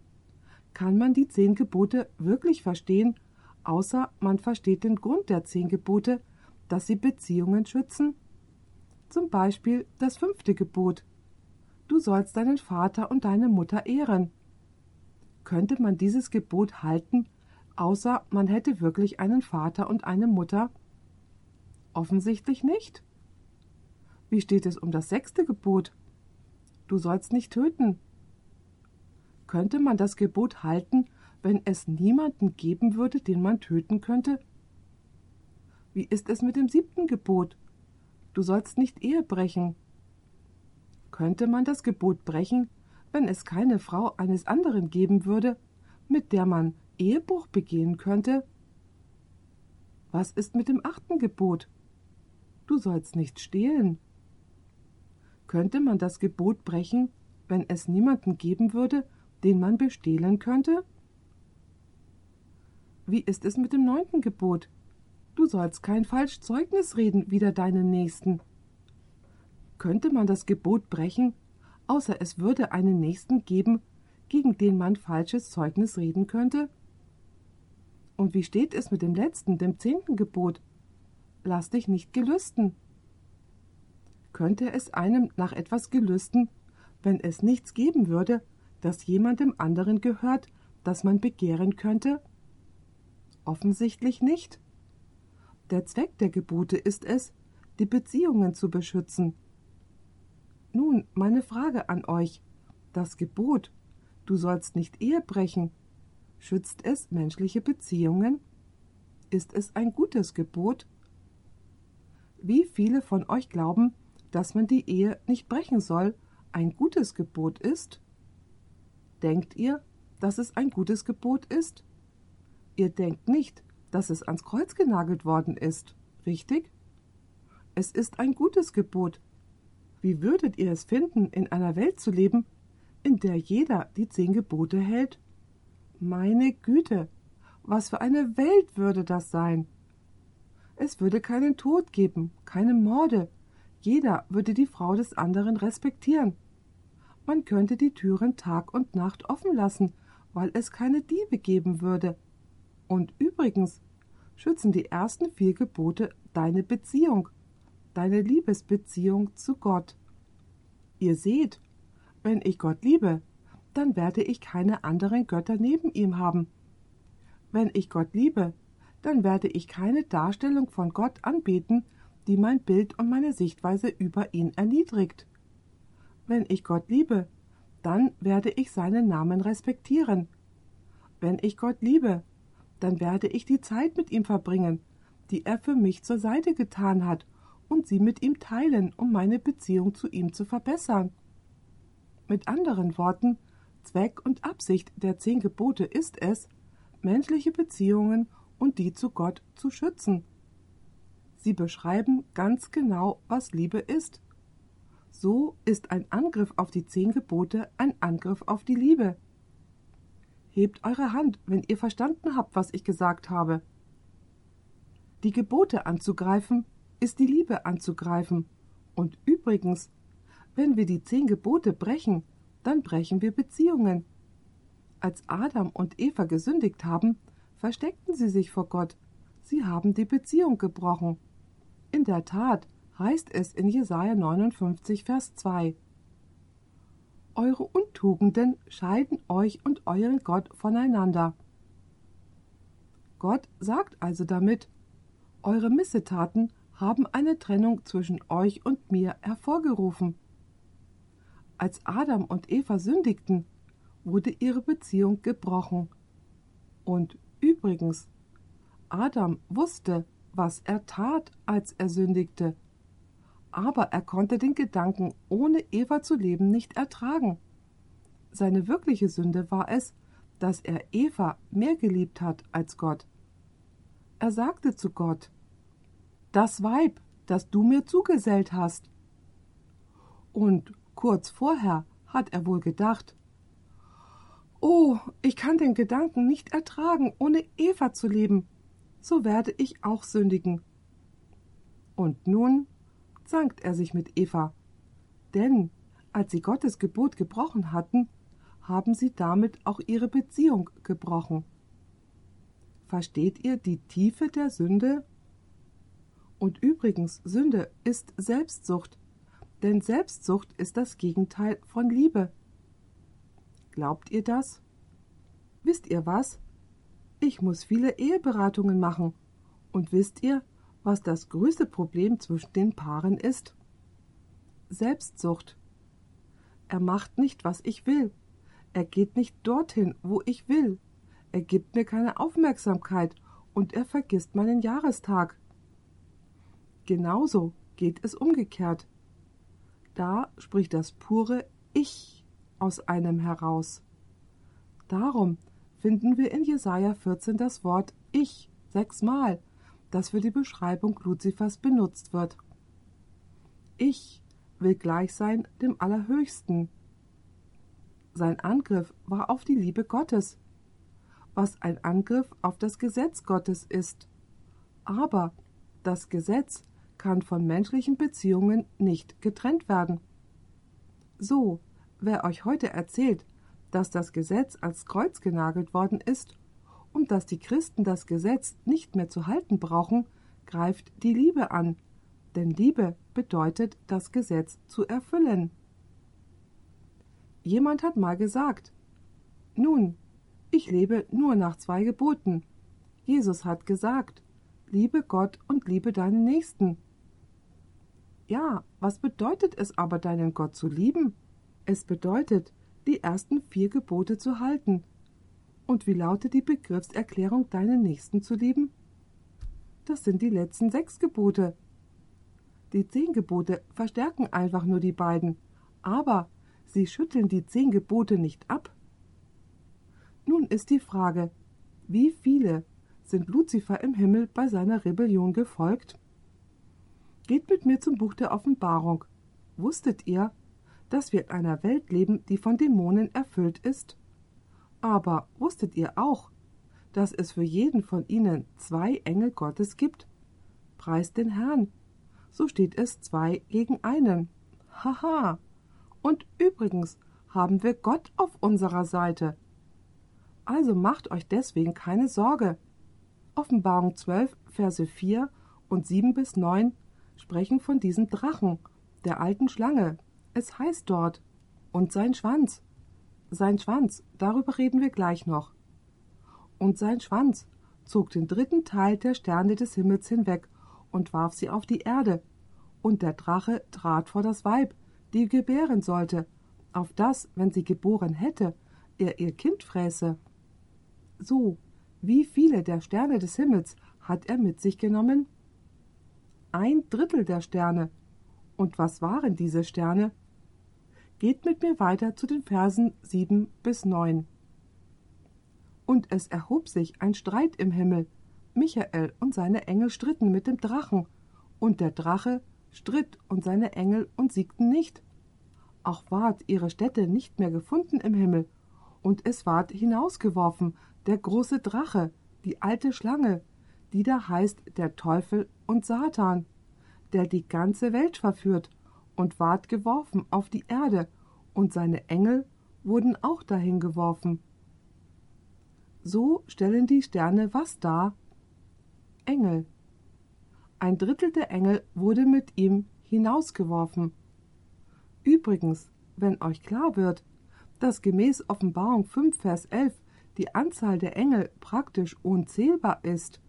Kann man die zehn Gebote wirklich verstehen, außer man versteht den Grund der zehn Gebote, dass sie Beziehungen schützen? Zum Beispiel das fünfte Gebot. Du sollst deinen Vater und deine Mutter ehren. Könnte man dieses Gebot halten, außer man hätte wirklich einen Vater und eine Mutter? Offensichtlich nicht. Wie steht es um das sechste Gebot? Du sollst nicht töten. Könnte man das Gebot halten, wenn es niemanden geben würde, den man töten könnte? Wie ist es mit dem siebten Gebot? Du sollst nicht Ehe brechen. Könnte man das Gebot brechen, wenn es keine Frau eines anderen geben würde, mit der man Ehebruch begehen könnte? Was ist mit dem achten Gebot? Du sollst nicht stehlen. Könnte man das Gebot brechen, wenn es niemanden geben würde, den man bestehlen könnte? Wie ist es mit dem neunten Gebot? Du sollst kein Falschzeugnis reden wider deinen Nächsten. Könnte man das Gebot brechen, außer es würde einen Nächsten geben, gegen den man falsches Zeugnis reden könnte? Und wie steht es mit dem letzten, dem zehnten Gebot? Lass dich nicht gelüsten. Könnte es einem nach etwas gelüsten, wenn es nichts geben würde, das jemandem anderen gehört, das man begehren könnte? Offensichtlich nicht. Der Zweck der Gebote ist es, die Beziehungen zu beschützen. Nun, meine Frage an euch. Das Gebot, du sollst nicht Ehe brechen, schützt es menschliche Beziehungen? Ist es ein gutes Gebot? Wie viele von euch glauben, dass man die Ehe nicht brechen soll, ein gutes Gebot ist? Denkt ihr, dass es ein gutes Gebot ist? Ihr denkt nicht, dass es ans Kreuz genagelt worden ist, richtig? Es ist ein gutes Gebot. Wie würdet ihr es finden, in einer Welt zu leben, in der jeder die zehn Gebote hält? Meine Güte, was für eine Welt würde das sein? Es würde keinen Tod geben, keine Morde. Jeder würde die Frau des anderen respektieren. Man könnte die Türen Tag und Nacht offen lassen, weil es keine Diebe geben würde. Und übrigens schützen die ersten vier Gebote deine Beziehung, deine Liebesbeziehung zu Gott. Ihr seht, wenn ich Gott liebe, dann werde ich keine anderen Götter neben ihm haben. Wenn ich Gott liebe, dann werde ich keine Darstellung von Gott anbeten, die mein Bild und meine Sichtweise über ihn erniedrigt. Wenn ich Gott liebe, dann werde ich seinen Namen respektieren. Wenn ich Gott liebe, dann werde ich die Zeit mit ihm verbringen, die er für mich zur Seite getan hat, und sie mit ihm teilen, um meine Beziehung zu ihm zu verbessern. Mit anderen Worten, Zweck und Absicht der zehn Gebote ist es, menschliche Beziehungen und die zu Gott zu schützen. Sie beschreiben ganz genau, was Liebe ist. So ist ein Angriff auf die zehn Gebote ein Angriff auf die Liebe. Hebt eure Hand, wenn ihr verstanden habt, was ich gesagt habe. Die Gebote anzugreifen, ist die Liebe anzugreifen. Und übrigens, wenn wir die zehn Gebote brechen, dann brechen wir Beziehungen. Als Adam und Eva gesündigt haben, versteckten sie sich vor Gott. Sie haben die Beziehung gebrochen. In der Tat, heißt es in Jesaja 59, Vers 2. Eure Untugenden scheiden euch und euren Gott voneinander. Gott sagt also damit, eure Missetaten haben eine Trennung zwischen euch und mir hervorgerufen. Als Adam und Eva sündigten, wurde ihre Beziehung gebrochen. Und übrigens, Adam wusste, was er tat, als er sündigte aber er konnte den Gedanken, ohne Eva zu leben, nicht ertragen. Seine wirkliche Sünde war es, dass er Eva mehr geliebt hat als Gott. Er sagte zu Gott, Das Weib, das du mir zugesellt hast. Und kurz vorher hat er wohl gedacht, Oh, ich kann den Gedanken nicht ertragen, ohne Eva zu leben. So werde ich auch sündigen. Und nun zankt er sich mit Eva. Denn als sie Gottes Gebot gebrochen hatten, haben sie damit auch ihre Beziehung gebrochen. Versteht ihr die Tiefe der Sünde? Und übrigens, Sünde ist Selbstsucht, denn Selbstsucht ist das Gegenteil von Liebe. Glaubt ihr das? Wisst ihr was? Ich muss viele Eheberatungen machen. Und wisst ihr, was das größte Problem zwischen den Paaren ist? Selbstsucht. Er macht nicht, was ich will. Er geht nicht dorthin, wo ich will. Er gibt mir keine Aufmerksamkeit und er vergisst meinen Jahrestag. Genauso geht es umgekehrt. Da spricht das pure Ich aus einem heraus. Darum finden wir in Jesaja 14 das Wort Ich sechsmal das für die Beschreibung Luzifers benutzt wird. Ich will gleich sein dem Allerhöchsten. Sein Angriff war auf die Liebe Gottes, was ein Angriff auf das Gesetz Gottes ist. Aber das Gesetz kann von menschlichen Beziehungen nicht getrennt werden. So, wer euch heute erzählt, dass das Gesetz als Kreuz genagelt worden ist und dass die Christen das Gesetz nicht mehr zu halten brauchen, greift die Liebe an, denn Liebe bedeutet, das Gesetz zu erfüllen. Jemand hat mal gesagt, nun, ich lebe nur nach zwei Geboten. Jesus hat gesagt, liebe Gott und liebe deinen Nächsten. Ja, was bedeutet es aber, deinen Gott zu lieben? Es bedeutet, die ersten vier Gebote zu halten und wie lautet die Begriffserklärung, deinen Nächsten zu lieben? Das sind die letzten sechs Gebote. Die zehn Gebote verstärken einfach nur die beiden, aber sie schütteln die zehn Gebote nicht ab. Nun ist die Frage, wie viele sind Luzifer im Himmel bei seiner Rebellion gefolgt? Geht mit mir zum Buch der Offenbarung. Wusstet ihr, dass wir in einer Welt leben, die von Dämonen erfüllt ist? Aber wusstet ihr auch, dass es für jeden von ihnen zwei Engel Gottes gibt? preist den Herrn. So steht es zwei gegen einen. Haha. Und übrigens haben wir Gott auf unserer Seite. Also macht euch deswegen keine Sorge. Offenbarung 12, Verse 4 und 7 bis 9 sprechen von diesem Drachen, der alten Schlange. Es heißt dort, und sein Schwanz. Sein Schwanz, darüber reden wir gleich noch. Und sein Schwanz zog den dritten Teil der Sterne des Himmels hinweg und warf sie auf die Erde. Und der Drache trat vor das Weib, die gebären sollte, auf das, wenn sie geboren hätte, er ihr Kind fräße. So, wie viele der Sterne des Himmels hat er mit sich genommen? Ein Drittel der Sterne. Und was waren diese Sterne? Geht mit mir weiter zu den Versen sieben bis neun. Und es erhob sich ein Streit im Himmel. Michael und seine Engel stritten mit dem Drachen, und der Drache stritt und seine Engel und siegten nicht. Auch ward ihre Stätte nicht mehr gefunden im Himmel, und es ward hinausgeworfen der große Drache, die alte Schlange, die da heißt der Teufel und Satan, der die ganze Welt verführt, und ward geworfen auf die Erde, und seine Engel wurden auch dahin geworfen. So stellen die Sterne was dar? Engel. Ein Drittel der Engel wurde mit ihm hinausgeworfen. Übrigens, wenn euch klar wird, dass gemäß Offenbarung 5, Vers 11 die Anzahl der Engel praktisch unzählbar ist,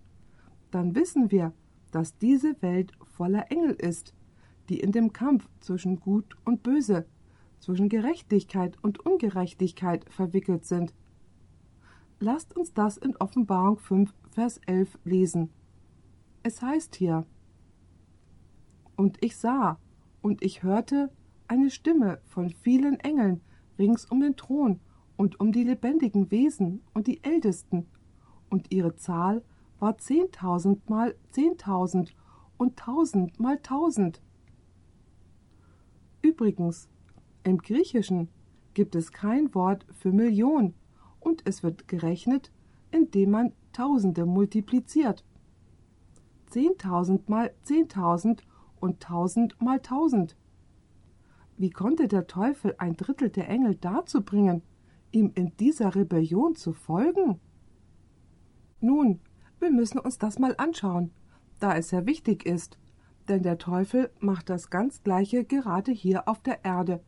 dann wissen wir, dass diese Welt voller Engel ist, die in dem Kampf zwischen Gut und Böse, zwischen Gerechtigkeit und Ungerechtigkeit verwickelt sind. Lasst uns das in Offenbarung 5, Vers 11 lesen. Es heißt hier, Und ich sah, und ich hörte eine Stimme von vielen Engeln rings um den Thron und um die lebendigen Wesen und die Ältesten, und ihre Zahl war zehntausend mal zehntausend und tausend mal tausend. Übrigens, im Griechischen gibt es kein Wort für Million, und es wird gerechnet, indem man Tausende multipliziert. Zehntausend mal zehntausend und tausend mal tausend. Wie konnte der Teufel ein Drittel der Engel dazu bringen, ihm in dieser Rebellion zu folgen? Nun, wir müssen uns das mal anschauen, da es sehr wichtig ist, denn der Teufel macht das ganz gleiche gerade hier auf der Erde.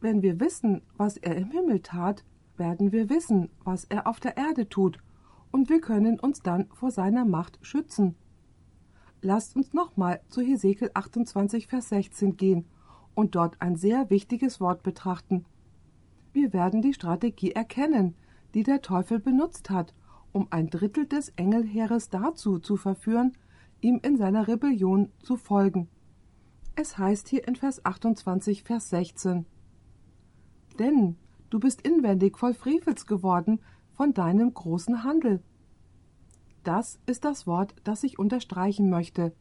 Wenn wir wissen, was er im Himmel tat, werden wir wissen, was er auf der Erde tut, und wir können uns dann vor seiner Macht schützen. Lasst uns nochmal zu Hesekiel 28, Vers 16 gehen und dort ein sehr wichtiges Wort betrachten. Wir werden die Strategie erkennen, die der Teufel benutzt hat, um ein Drittel des Engelheeres dazu zu verführen, ihm in seiner Rebellion zu folgen. Es heißt hier in Vers 28, Vers 16: Denn du bist inwendig voll Frevels geworden von deinem großen Handel. Das ist das Wort, das ich unterstreichen möchte.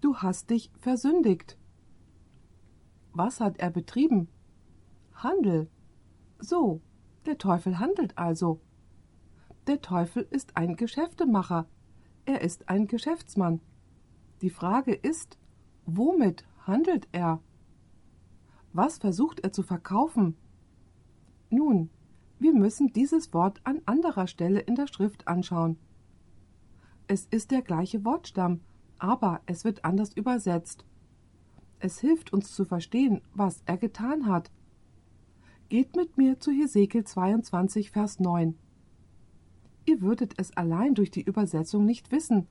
Du hast dich versündigt. Was hat er betrieben? Handel. So, der Teufel handelt also. Der Teufel ist ein Geschäftemacher. Er ist ein Geschäftsmann. Die Frage ist, womit handelt er? Was versucht er zu verkaufen? Nun, wir müssen dieses Wort an anderer Stelle in der Schrift anschauen. Es ist der gleiche Wortstamm, aber es wird anders übersetzt. Es hilft uns zu verstehen, was er getan hat. Geht mit mir zu Hesekiel 22, Vers 9. Ihr würdet es allein durch die Übersetzung nicht wissen,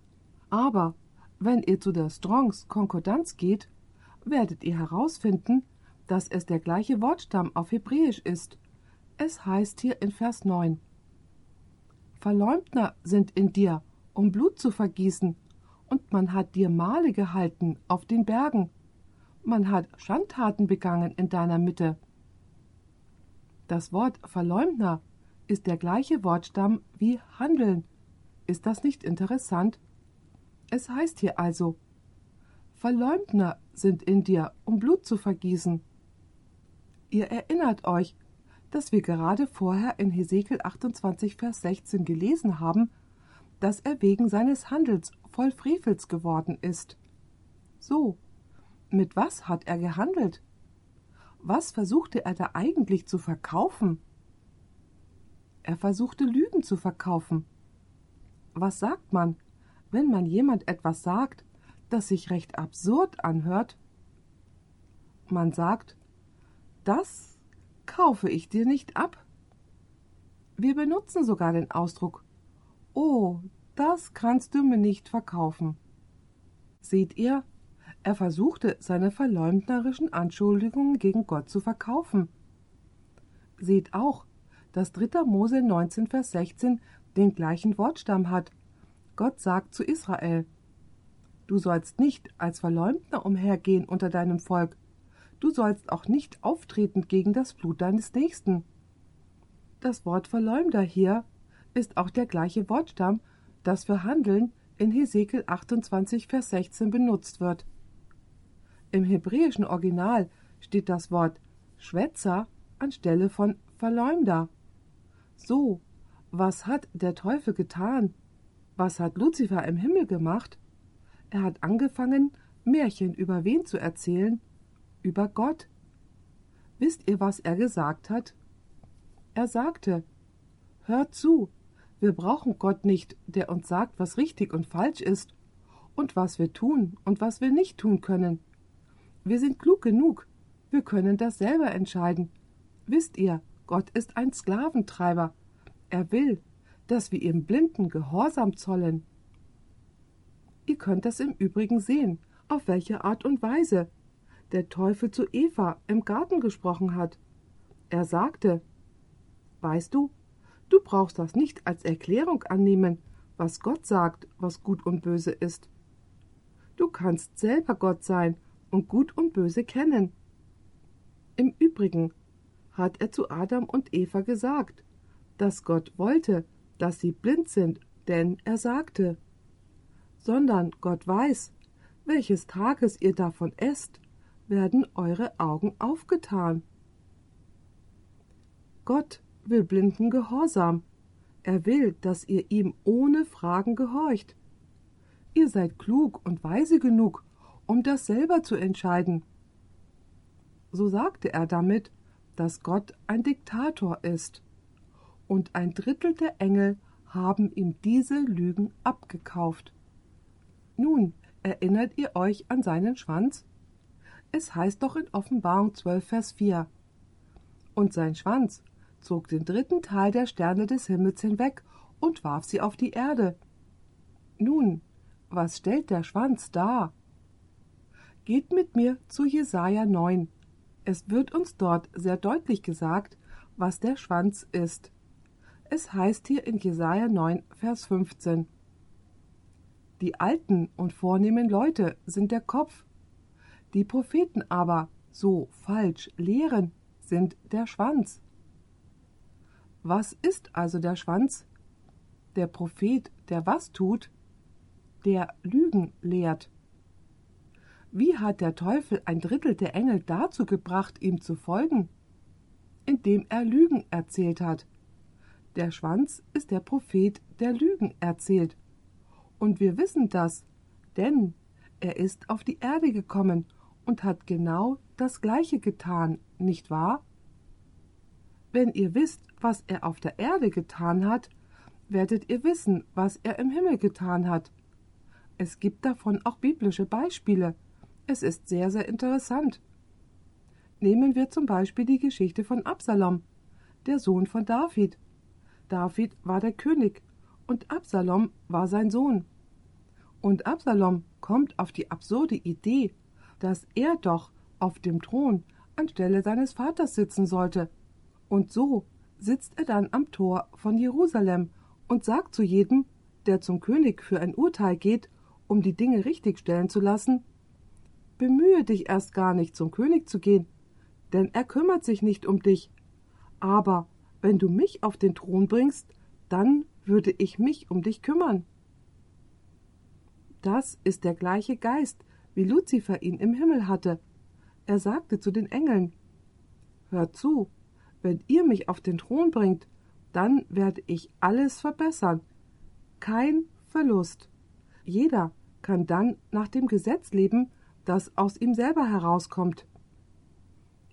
aber wenn ihr zu der Strongs Konkordanz geht, werdet ihr herausfinden, dass es der gleiche Wortstamm auf Hebräisch ist. Es heißt hier in Vers 9: Verleumdner sind in dir, um Blut zu vergießen, und man hat dir Male gehalten auf den Bergen. Man hat Schandtaten begangen in deiner Mitte. Das Wort Verleumdner ist der gleiche Wortstamm wie handeln. Ist das nicht interessant? Es heißt hier also, Verleumdner sind in dir, um Blut zu vergießen. Ihr erinnert euch, dass wir gerade vorher in Hesekiel 28, Vers 16 gelesen haben, dass er wegen seines Handels voll Frevels geworden ist. So, mit was hat er gehandelt? Was versuchte er da eigentlich zu verkaufen? Er versuchte Lügen zu verkaufen. Was sagt man, wenn man jemand etwas sagt, das sich recht absurd anhört? Man sagt, das kaufe ich dir nicht ab. Wir benutzen sogar den Ausdruck Oh, das kannst du mir nicht verkaufen. Seht ihr, er versuchte seine verleumderischen Anschuldigungen gegen Gott zu verkaufen. Seht auch, dass 3. Mose 19, Vers 16 den gleichen Wortstamm hat. Gott sagt zu Israel: Du sollst nicht als Verleumder umhergehen unter deinem Volk. Du sollst auch nicht auftreten gegen das Blut deines Nächsten. Das Wort Verleumder hier ist auch der gleiche Wortstamm, das für Handeln in Hesekiel 28, Vers 16 benutzt wird. Im hebräischen Original steht das Wort Schwätzer anstelle von Verleumder. So, was hat der Teufel getan? Was hat Luzifer im Himmel gemacht? Er hat angefangen, Märchen über wen zu erzählen? Über Gott. Wisst ihr, was er gesagt hat? Er sagte, Hört zu, wir brauchen Gott nicht, der uns sagt, was richtig und falsch ist und was wir tun und was wir nicht tun können. Wir sind klug genug, wir können das selber entscheiden. Wisst ihr, Gott ist ein Sklaventreiber. Er will, dass wir ihm blinden Gehorsam zollen. Ihr könnt das im Übrigen sehen, auf welche Art und Weise der Teufel zu Eva im Garten gesprochen hat. Er sagte, Weißt du, Du brauchst das nicht als Erklärung annehmen, was Gott sagt, was gut und böse ist. Du kannst selber Gott sein und gut und böse kennen. Im Übrigen hat er zu Adam und Eva gesagt, dass Gott wollte, dass sie blind sind, denn er sagte, sondern Gott weiß, welches Tages ihr davon esst, werden eure Augen aufgetan. Gott will Blinden Gehorsam. Er will, dass ihr ihm ohne Fragen gehorcht. Ihr seid klug und weise genug, um das selber zu entscheiden. So sagte er damit, dass Gott ein Diktator ist. Und ein Drittel der Engel haben ihm diese Lügen abgekauft. Nun, erinnert ihr euch an seinen Schwanz? Es heißt doch in Offenbarung 12, Vers 4. Und sein Schwanz zog den dritten Teil der Sterne des Himmels hinweg und warf sie auf die Erde. Nun, was stellt der Schwanz dar? Geht mit mir zu Jesaja 9. Es wird uns dort sehr deutlich gesagt, was der Schwanz ist. Es heißt hier in Jesaja 9, Vers 15. Die alten und vornehmen Leute sind der Kopf. Die Propheten aber, so falsch lehren, sind der Schwanz. Was ist also der Schwanz? Der Prophet, der was tut? Der Lügen lehrt. Wie hat der Teufel ein Drittel der Engel dazu gebracht, ihm zu folgen? Indem er Lügen erzählt hat. Der Schwanz ist der Prophet, der Lügen erzählt. Und wir wissen das, denn er ist auf die Erde gekommen und hat genau das Gleiche getan, nicht wahr? Wenn ihr wisst, was er auf der Erde getan hat, werdet ihr wissen, was er im Himmel getan hat. Es gibt davon auch biblische Beispiele. Es ist sehr, sehr interessant. Nehmen wir zum Beispiel die Geschichte von Absalom, der Sohn von David. David war der König und Absalom war sein Sohn. Und Absalom kommt auf die absurde Idee, dass er doch auf dem Thron anstelle seines Vaters sitzen sollte. Und so sitzt er dann am Tor von Jerusalem und sagt zu jedem, der zum König für ein Urteil geht, um die Dinge richtigstellen zu lassen, Bemühe dich erst gar nicht zum König zu gehen, denn er kümmert sich nicht um dich. Aber wenn du mich auf den Thron bringst, dann würde ich mich um dich kümmern. Das ist der gleiche Geist, wie Luzifer ihn im Himmel hatte. Er sagte zu den Engeln Hört zu, wenn ihr mich auf den Thron bringt, dann werde ich alles verbessern. kein Verlust. Jeder kann dann nach dem Gesetz leben, das aus ihm selber herauskommt.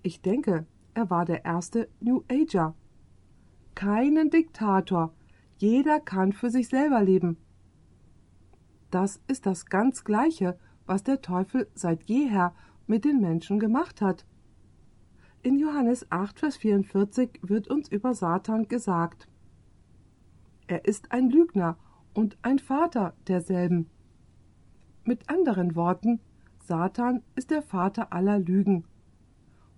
Ich denke, er war der erste New Ager. Keinen Diktator, jeder kann für sich selber leben. Das ist das ganz Gleiche, was der Teufel seit jeher mit den Menschen gemacht hat. In Johannes 8, Vers 44 wird uns über Satan gesagt. Er ist ein Lügner und ein Vater derselben. Mit anderen Worten, Satan ist der Vater aller Lügen.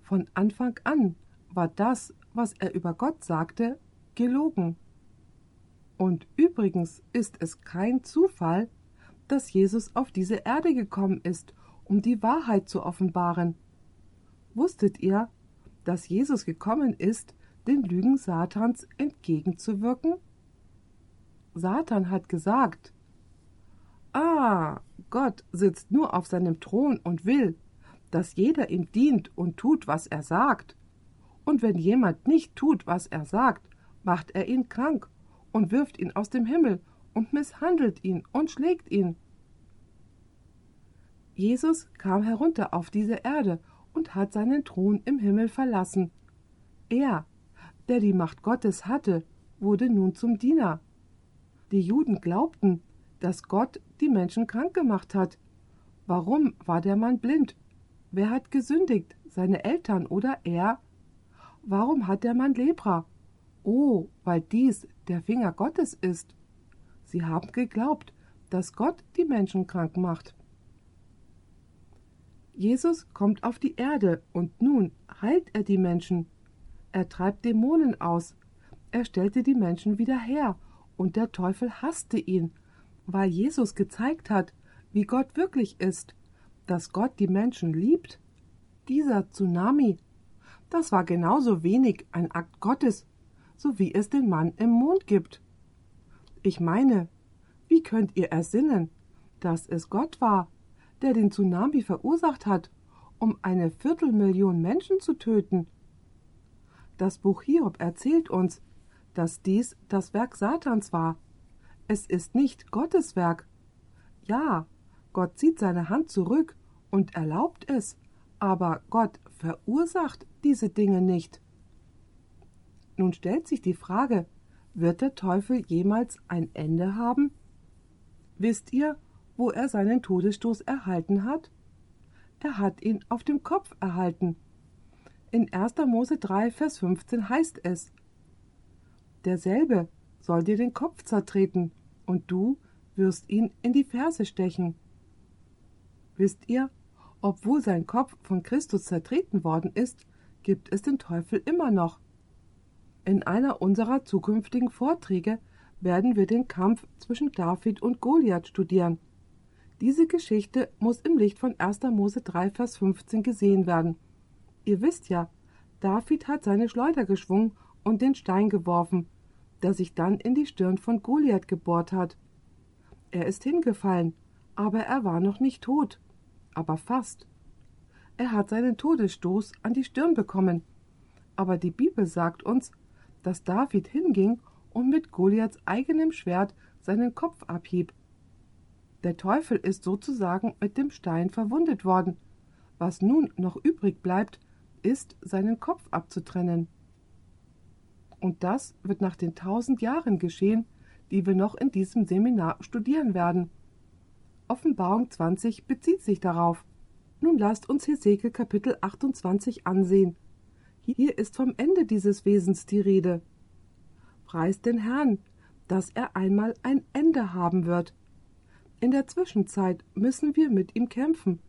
Von Anfang an war das, was er über Gott sagte, gelogen. Und übrigens ist es kein Zufall, dass Jesus auf diese Erde gekommen ist, um die Wahrheit zu offenbaren. Wusstet ihr, dass Jesus gekommen ist, den Lügen Satans entgegenzuwirken? Satan hat gesagt, Ah, Gott sitzt nur auf seinem Thron und will, dass jeder ihm dient und tut, was er sagt. Und wenn jemand nicht tut, was er sagt, macht er ihn krank und wirft ihn aus dem Himmel und misshandelt ihn und schlägt ihn. Jesus kam herunter auf diese Erde und hat seinen Thron im Himmel verlassen. Er, der die Macht Gottes hatte, wurde nun zum Diener. Die Juden glaubten, dass Gott die Menschen krank gemacht hat. Warum war der Mann blind? Wer hat gesündigt, seine Eltern oder er? Warum hat der Mann Lepra? Oh, weil dies der Finger Gottes ist. Sie haben geglaubt, dass Gott die Menschen krank macht. Jesus kommt auf die Erde und nun heilt er die Menschen. Er treibt Dämonen aus. Er stellte die Menschen wieder her und der Teufel hasste ihn, weil Jesus gezeigt hat, wie Gott wirklich ist, dass Gott die Menschen liebt. Dieser Tsunami, das war genauso wenig ein Akt Gottes, so wie es den Mann im Mond gibt. Ich meine, wie könnt ihr ersinnen, dass es Gott war, der den Tsunami verursacht hat, um eine Viertelmillion Menschen zu töten? Das Buch Hiob erzählt uns, dass dies das Werk Satans war. Es ist nicht Gottes Werk. Ja, Gott zieht seine Hand zurück und erlaubt es, aber Gott verursacht diese Dinge nicht. Nun stellt sich die Frage, wird der Teufel jemals ein Ende haben? Wisst ihr, wo er seinen Todesstoß erhalten hat? Er hat ihn auf dem Kopf erhalten. In 1. Mose 3, Vers 15 heißt es, derselbe soll dir den Kopf zertreten, und du wirst ihn in die Ferse stechen. Wisst ihr, obwohl sein Kopf von Christus zertreten worden ist, gibt es den Teufel immer noch. In einer unserer zukünftigen Vorträge werden wir den Kampf zwischen David und Goliath studieren. Diese Geschichte muss im Licht von 1. Mose 3, Vers 15 gesehen werden. Ihr wisst ja, David hat seine Schleuder geschwungen und den Stein geworfen, der sich dann in die Stirn von Goliath gebohrt hat. Er ist hingefallen, aber er war noch nicht tot, aber fast. Er hat seinen Todesstoß an die Stirn bekommen. Aber die Bibel sagt uns, dass David hinging und mit Goliaths eigenem Schwert seinen Kopf abhieb. Der Teufel ist sozusagen mit dem Stein verwundet worden. Was nun noch übrig bleibt, ist, seinen Kopf abzutrennen. Und das wird nach den tausend Jahren geschehen, die wir noch in diesem Seminar studieren werden. Offenbarung 20 bezieht sich darauf. Nun lasst uns Hesekiel Kapitel 28 ansehen. Hier ist vom Ende dieses Wesens die Rede. Preist den Herrn, dass er einmal ein Ende haben wird. In der Zwischenzeit müssen wir mit ihm kämpfen.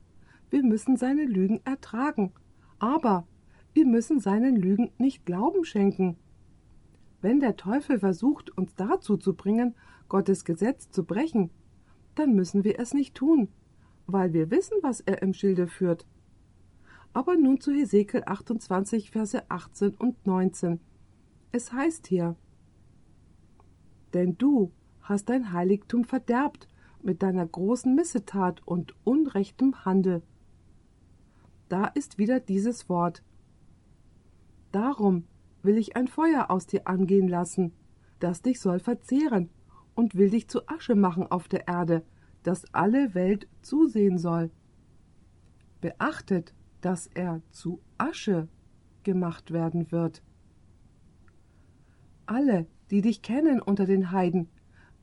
Wir müssen seine Lügen ertragen. Aber wir müssen seinen Lügen nicht Glauben schenken. Wenn der Teufel versucht, uns dazu zu bringen, Gottes Gesetz zu brechen, dann müssen wir es nicht tun, weil wir wissen, was er im Schilde führt. Aber nun zu Hesekiel 28, Verse 18 und 19. Es heißt hier: Denn du hast dein Heiligtum verderbt mit deiner großen Missetat und unrechtem Handel. Da ist wieder dieses Wort. Darum will ich ein Feuer aus dir angehen lassen, das dich soll verzehren, und will dich zu Asche machen auf der Erde, dass alle Welt zusehen soll. Beachtet, dass er zu Asche gemacht werden wird. Alle, die dich kennen unter den Heiden,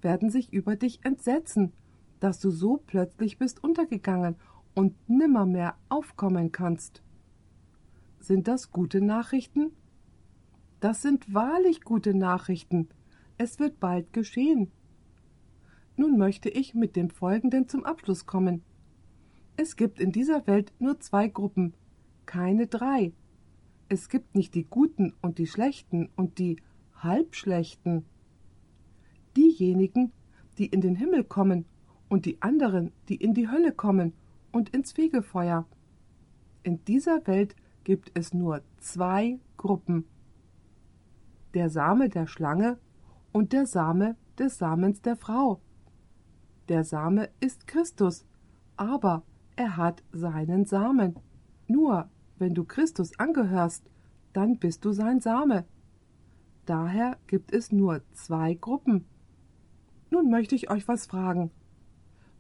werden sich über dich entsetzen, dass du so plötzlich bist untergegangen und nimmermehr aufkommen kannst. Sind das gute Nachrichten? Das sind wahrlich gute Nachrichten. Es wird bald geschehen. Nun möchte ich mit dem Folgenden zum Abschluss kommen. Es gibt in dieser Welt nur zwei Gruppen, keine drei. Es gibt nicht die Guten und die Schlechten und die Halbschlechten. Diejenigen, die in den Himmel kommen und die anderen, die in die Hölle kommen und ins Fegefeuer. In dieser Welt gibt es nur zwei Gruppen. Der Same der Schlange und der Same des Samens der Frau. Der Same ist Christus, aber er hat seinen Samen. Nur wenn du Christus angehörst, dann bist du sein Same. Daher gibt es nur zwei Gruppen. Nun möchte ich euch was fragen.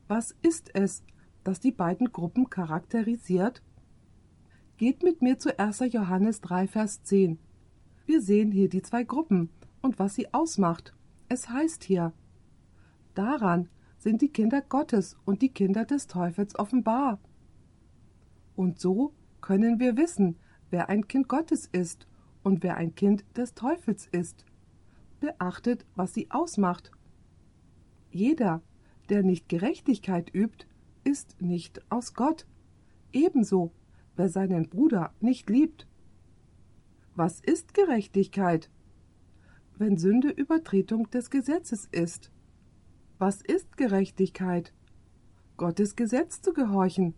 Was ist es, das die beiden Gruppen charakterisiert? Geht mit mir zu 1. Johannes 3, Vers 10. Wir sehen hier die zwei Gruppen und was sie ausmacht. Es heißt hier, daran sind die Kinder Gottes und die Kinder des Teufels offenbar. Und so können wir wissen, wer ein Kind Gottes ist und wer ein Kind des Teufels ist. Beachtet, was sie ausmacht. Jeder, der nicht Gerechtigkeit übt, ist nicht aus Gott. Ebenso, wer seinen Bruder nicht liebt. Was ist Gerechtigkeit? Wenn Sünde Übertretung des Gesetzes ist. Was ist Gerechtigkeit? Gottes Gesetz zu gehorchen.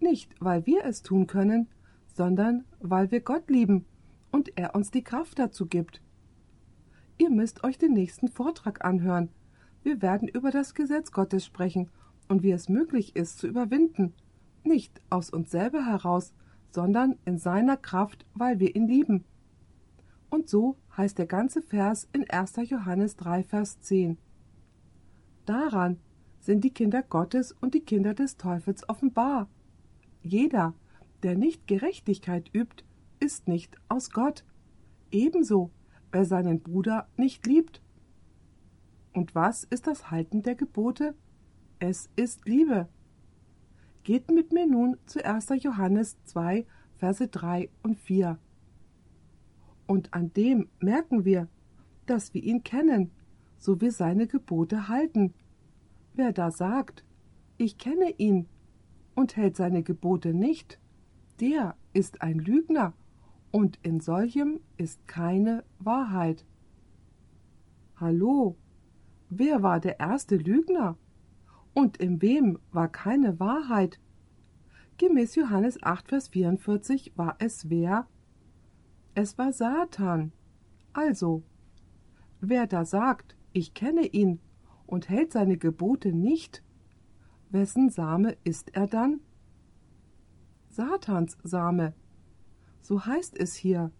Nicht, weil wir es tun können, sondern weil wir Gott lieben und er uns die Kraft dazu gibt. Ihr müsst euch den nächsten Vortrag anhören. Wir werden über das Gesetz Gottes sprechen und wie es möglich ist zu überwinden, nicht aus uns selber heraus, sondern in seiner Kraft, weil wir ihn lieben. Und so heißt der ganze Vers in 1. Johannes 3, Vers 10. Daran sind die Kinder Gottes und die Kinder des Teufels offenbar. Jeder, der nicht Gerechtigkeit übt, ist nicht aus Gott. Ebenso, wer seinen Bruder nicht liebt. Und was ist das Halten der Gebote? Es ist Liebe. Geht mit mir nun zu 1. Johannes 2, Verse 3 und 4. Und an dem merken wir, dass wir ihn kennen, so wir seine Gebote halten. Wer da sagt, ich kenne ihn und hält seine Gebote nicht, der ist ein Lügner, und in solchem ist keine Wahrheit. Hallo, wer war der erste Lügner? Und in wem war keine Wahrheit? Gemäß Johannes 8, Vers 44 war es wer? Es war Satan. Also, wer da sagt, ich kenne ihn und hält seine Gebote nicht, wessen Same ist er dann? Satans Same. So heißt es hier.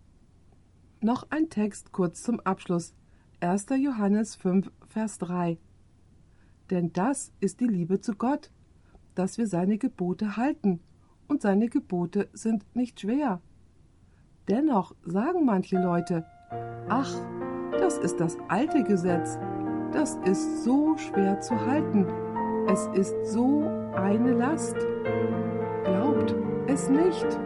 Noch ein Text kurz zum Abschluss. 1. Johannes 5, Vers 3. Denn das ist die Liebe zu Gott, dass wir seine Gebote halten, und seine Gebote sind nicht schwer. Dennoch sagen manche Leute, ach, das ist das alte Gesetz, das ist so schwer zu halten, es ist so eine Last. Glaubt es nicht.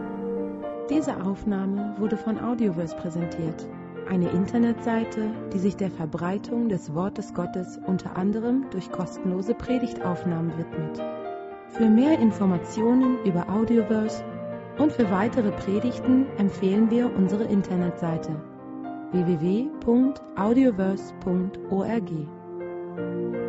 Diese Aufnahme wurde von Audioverse präsentiert eine Internetseite, die sich der Verbreitung des Wortes Gottes unter anderem durch kostenlose Predigtaufnahmen widmet. Für mehr Informationen über Audioverse und für weitere Predigten empfehlen wir unsere Internetseite www.audioverse.org.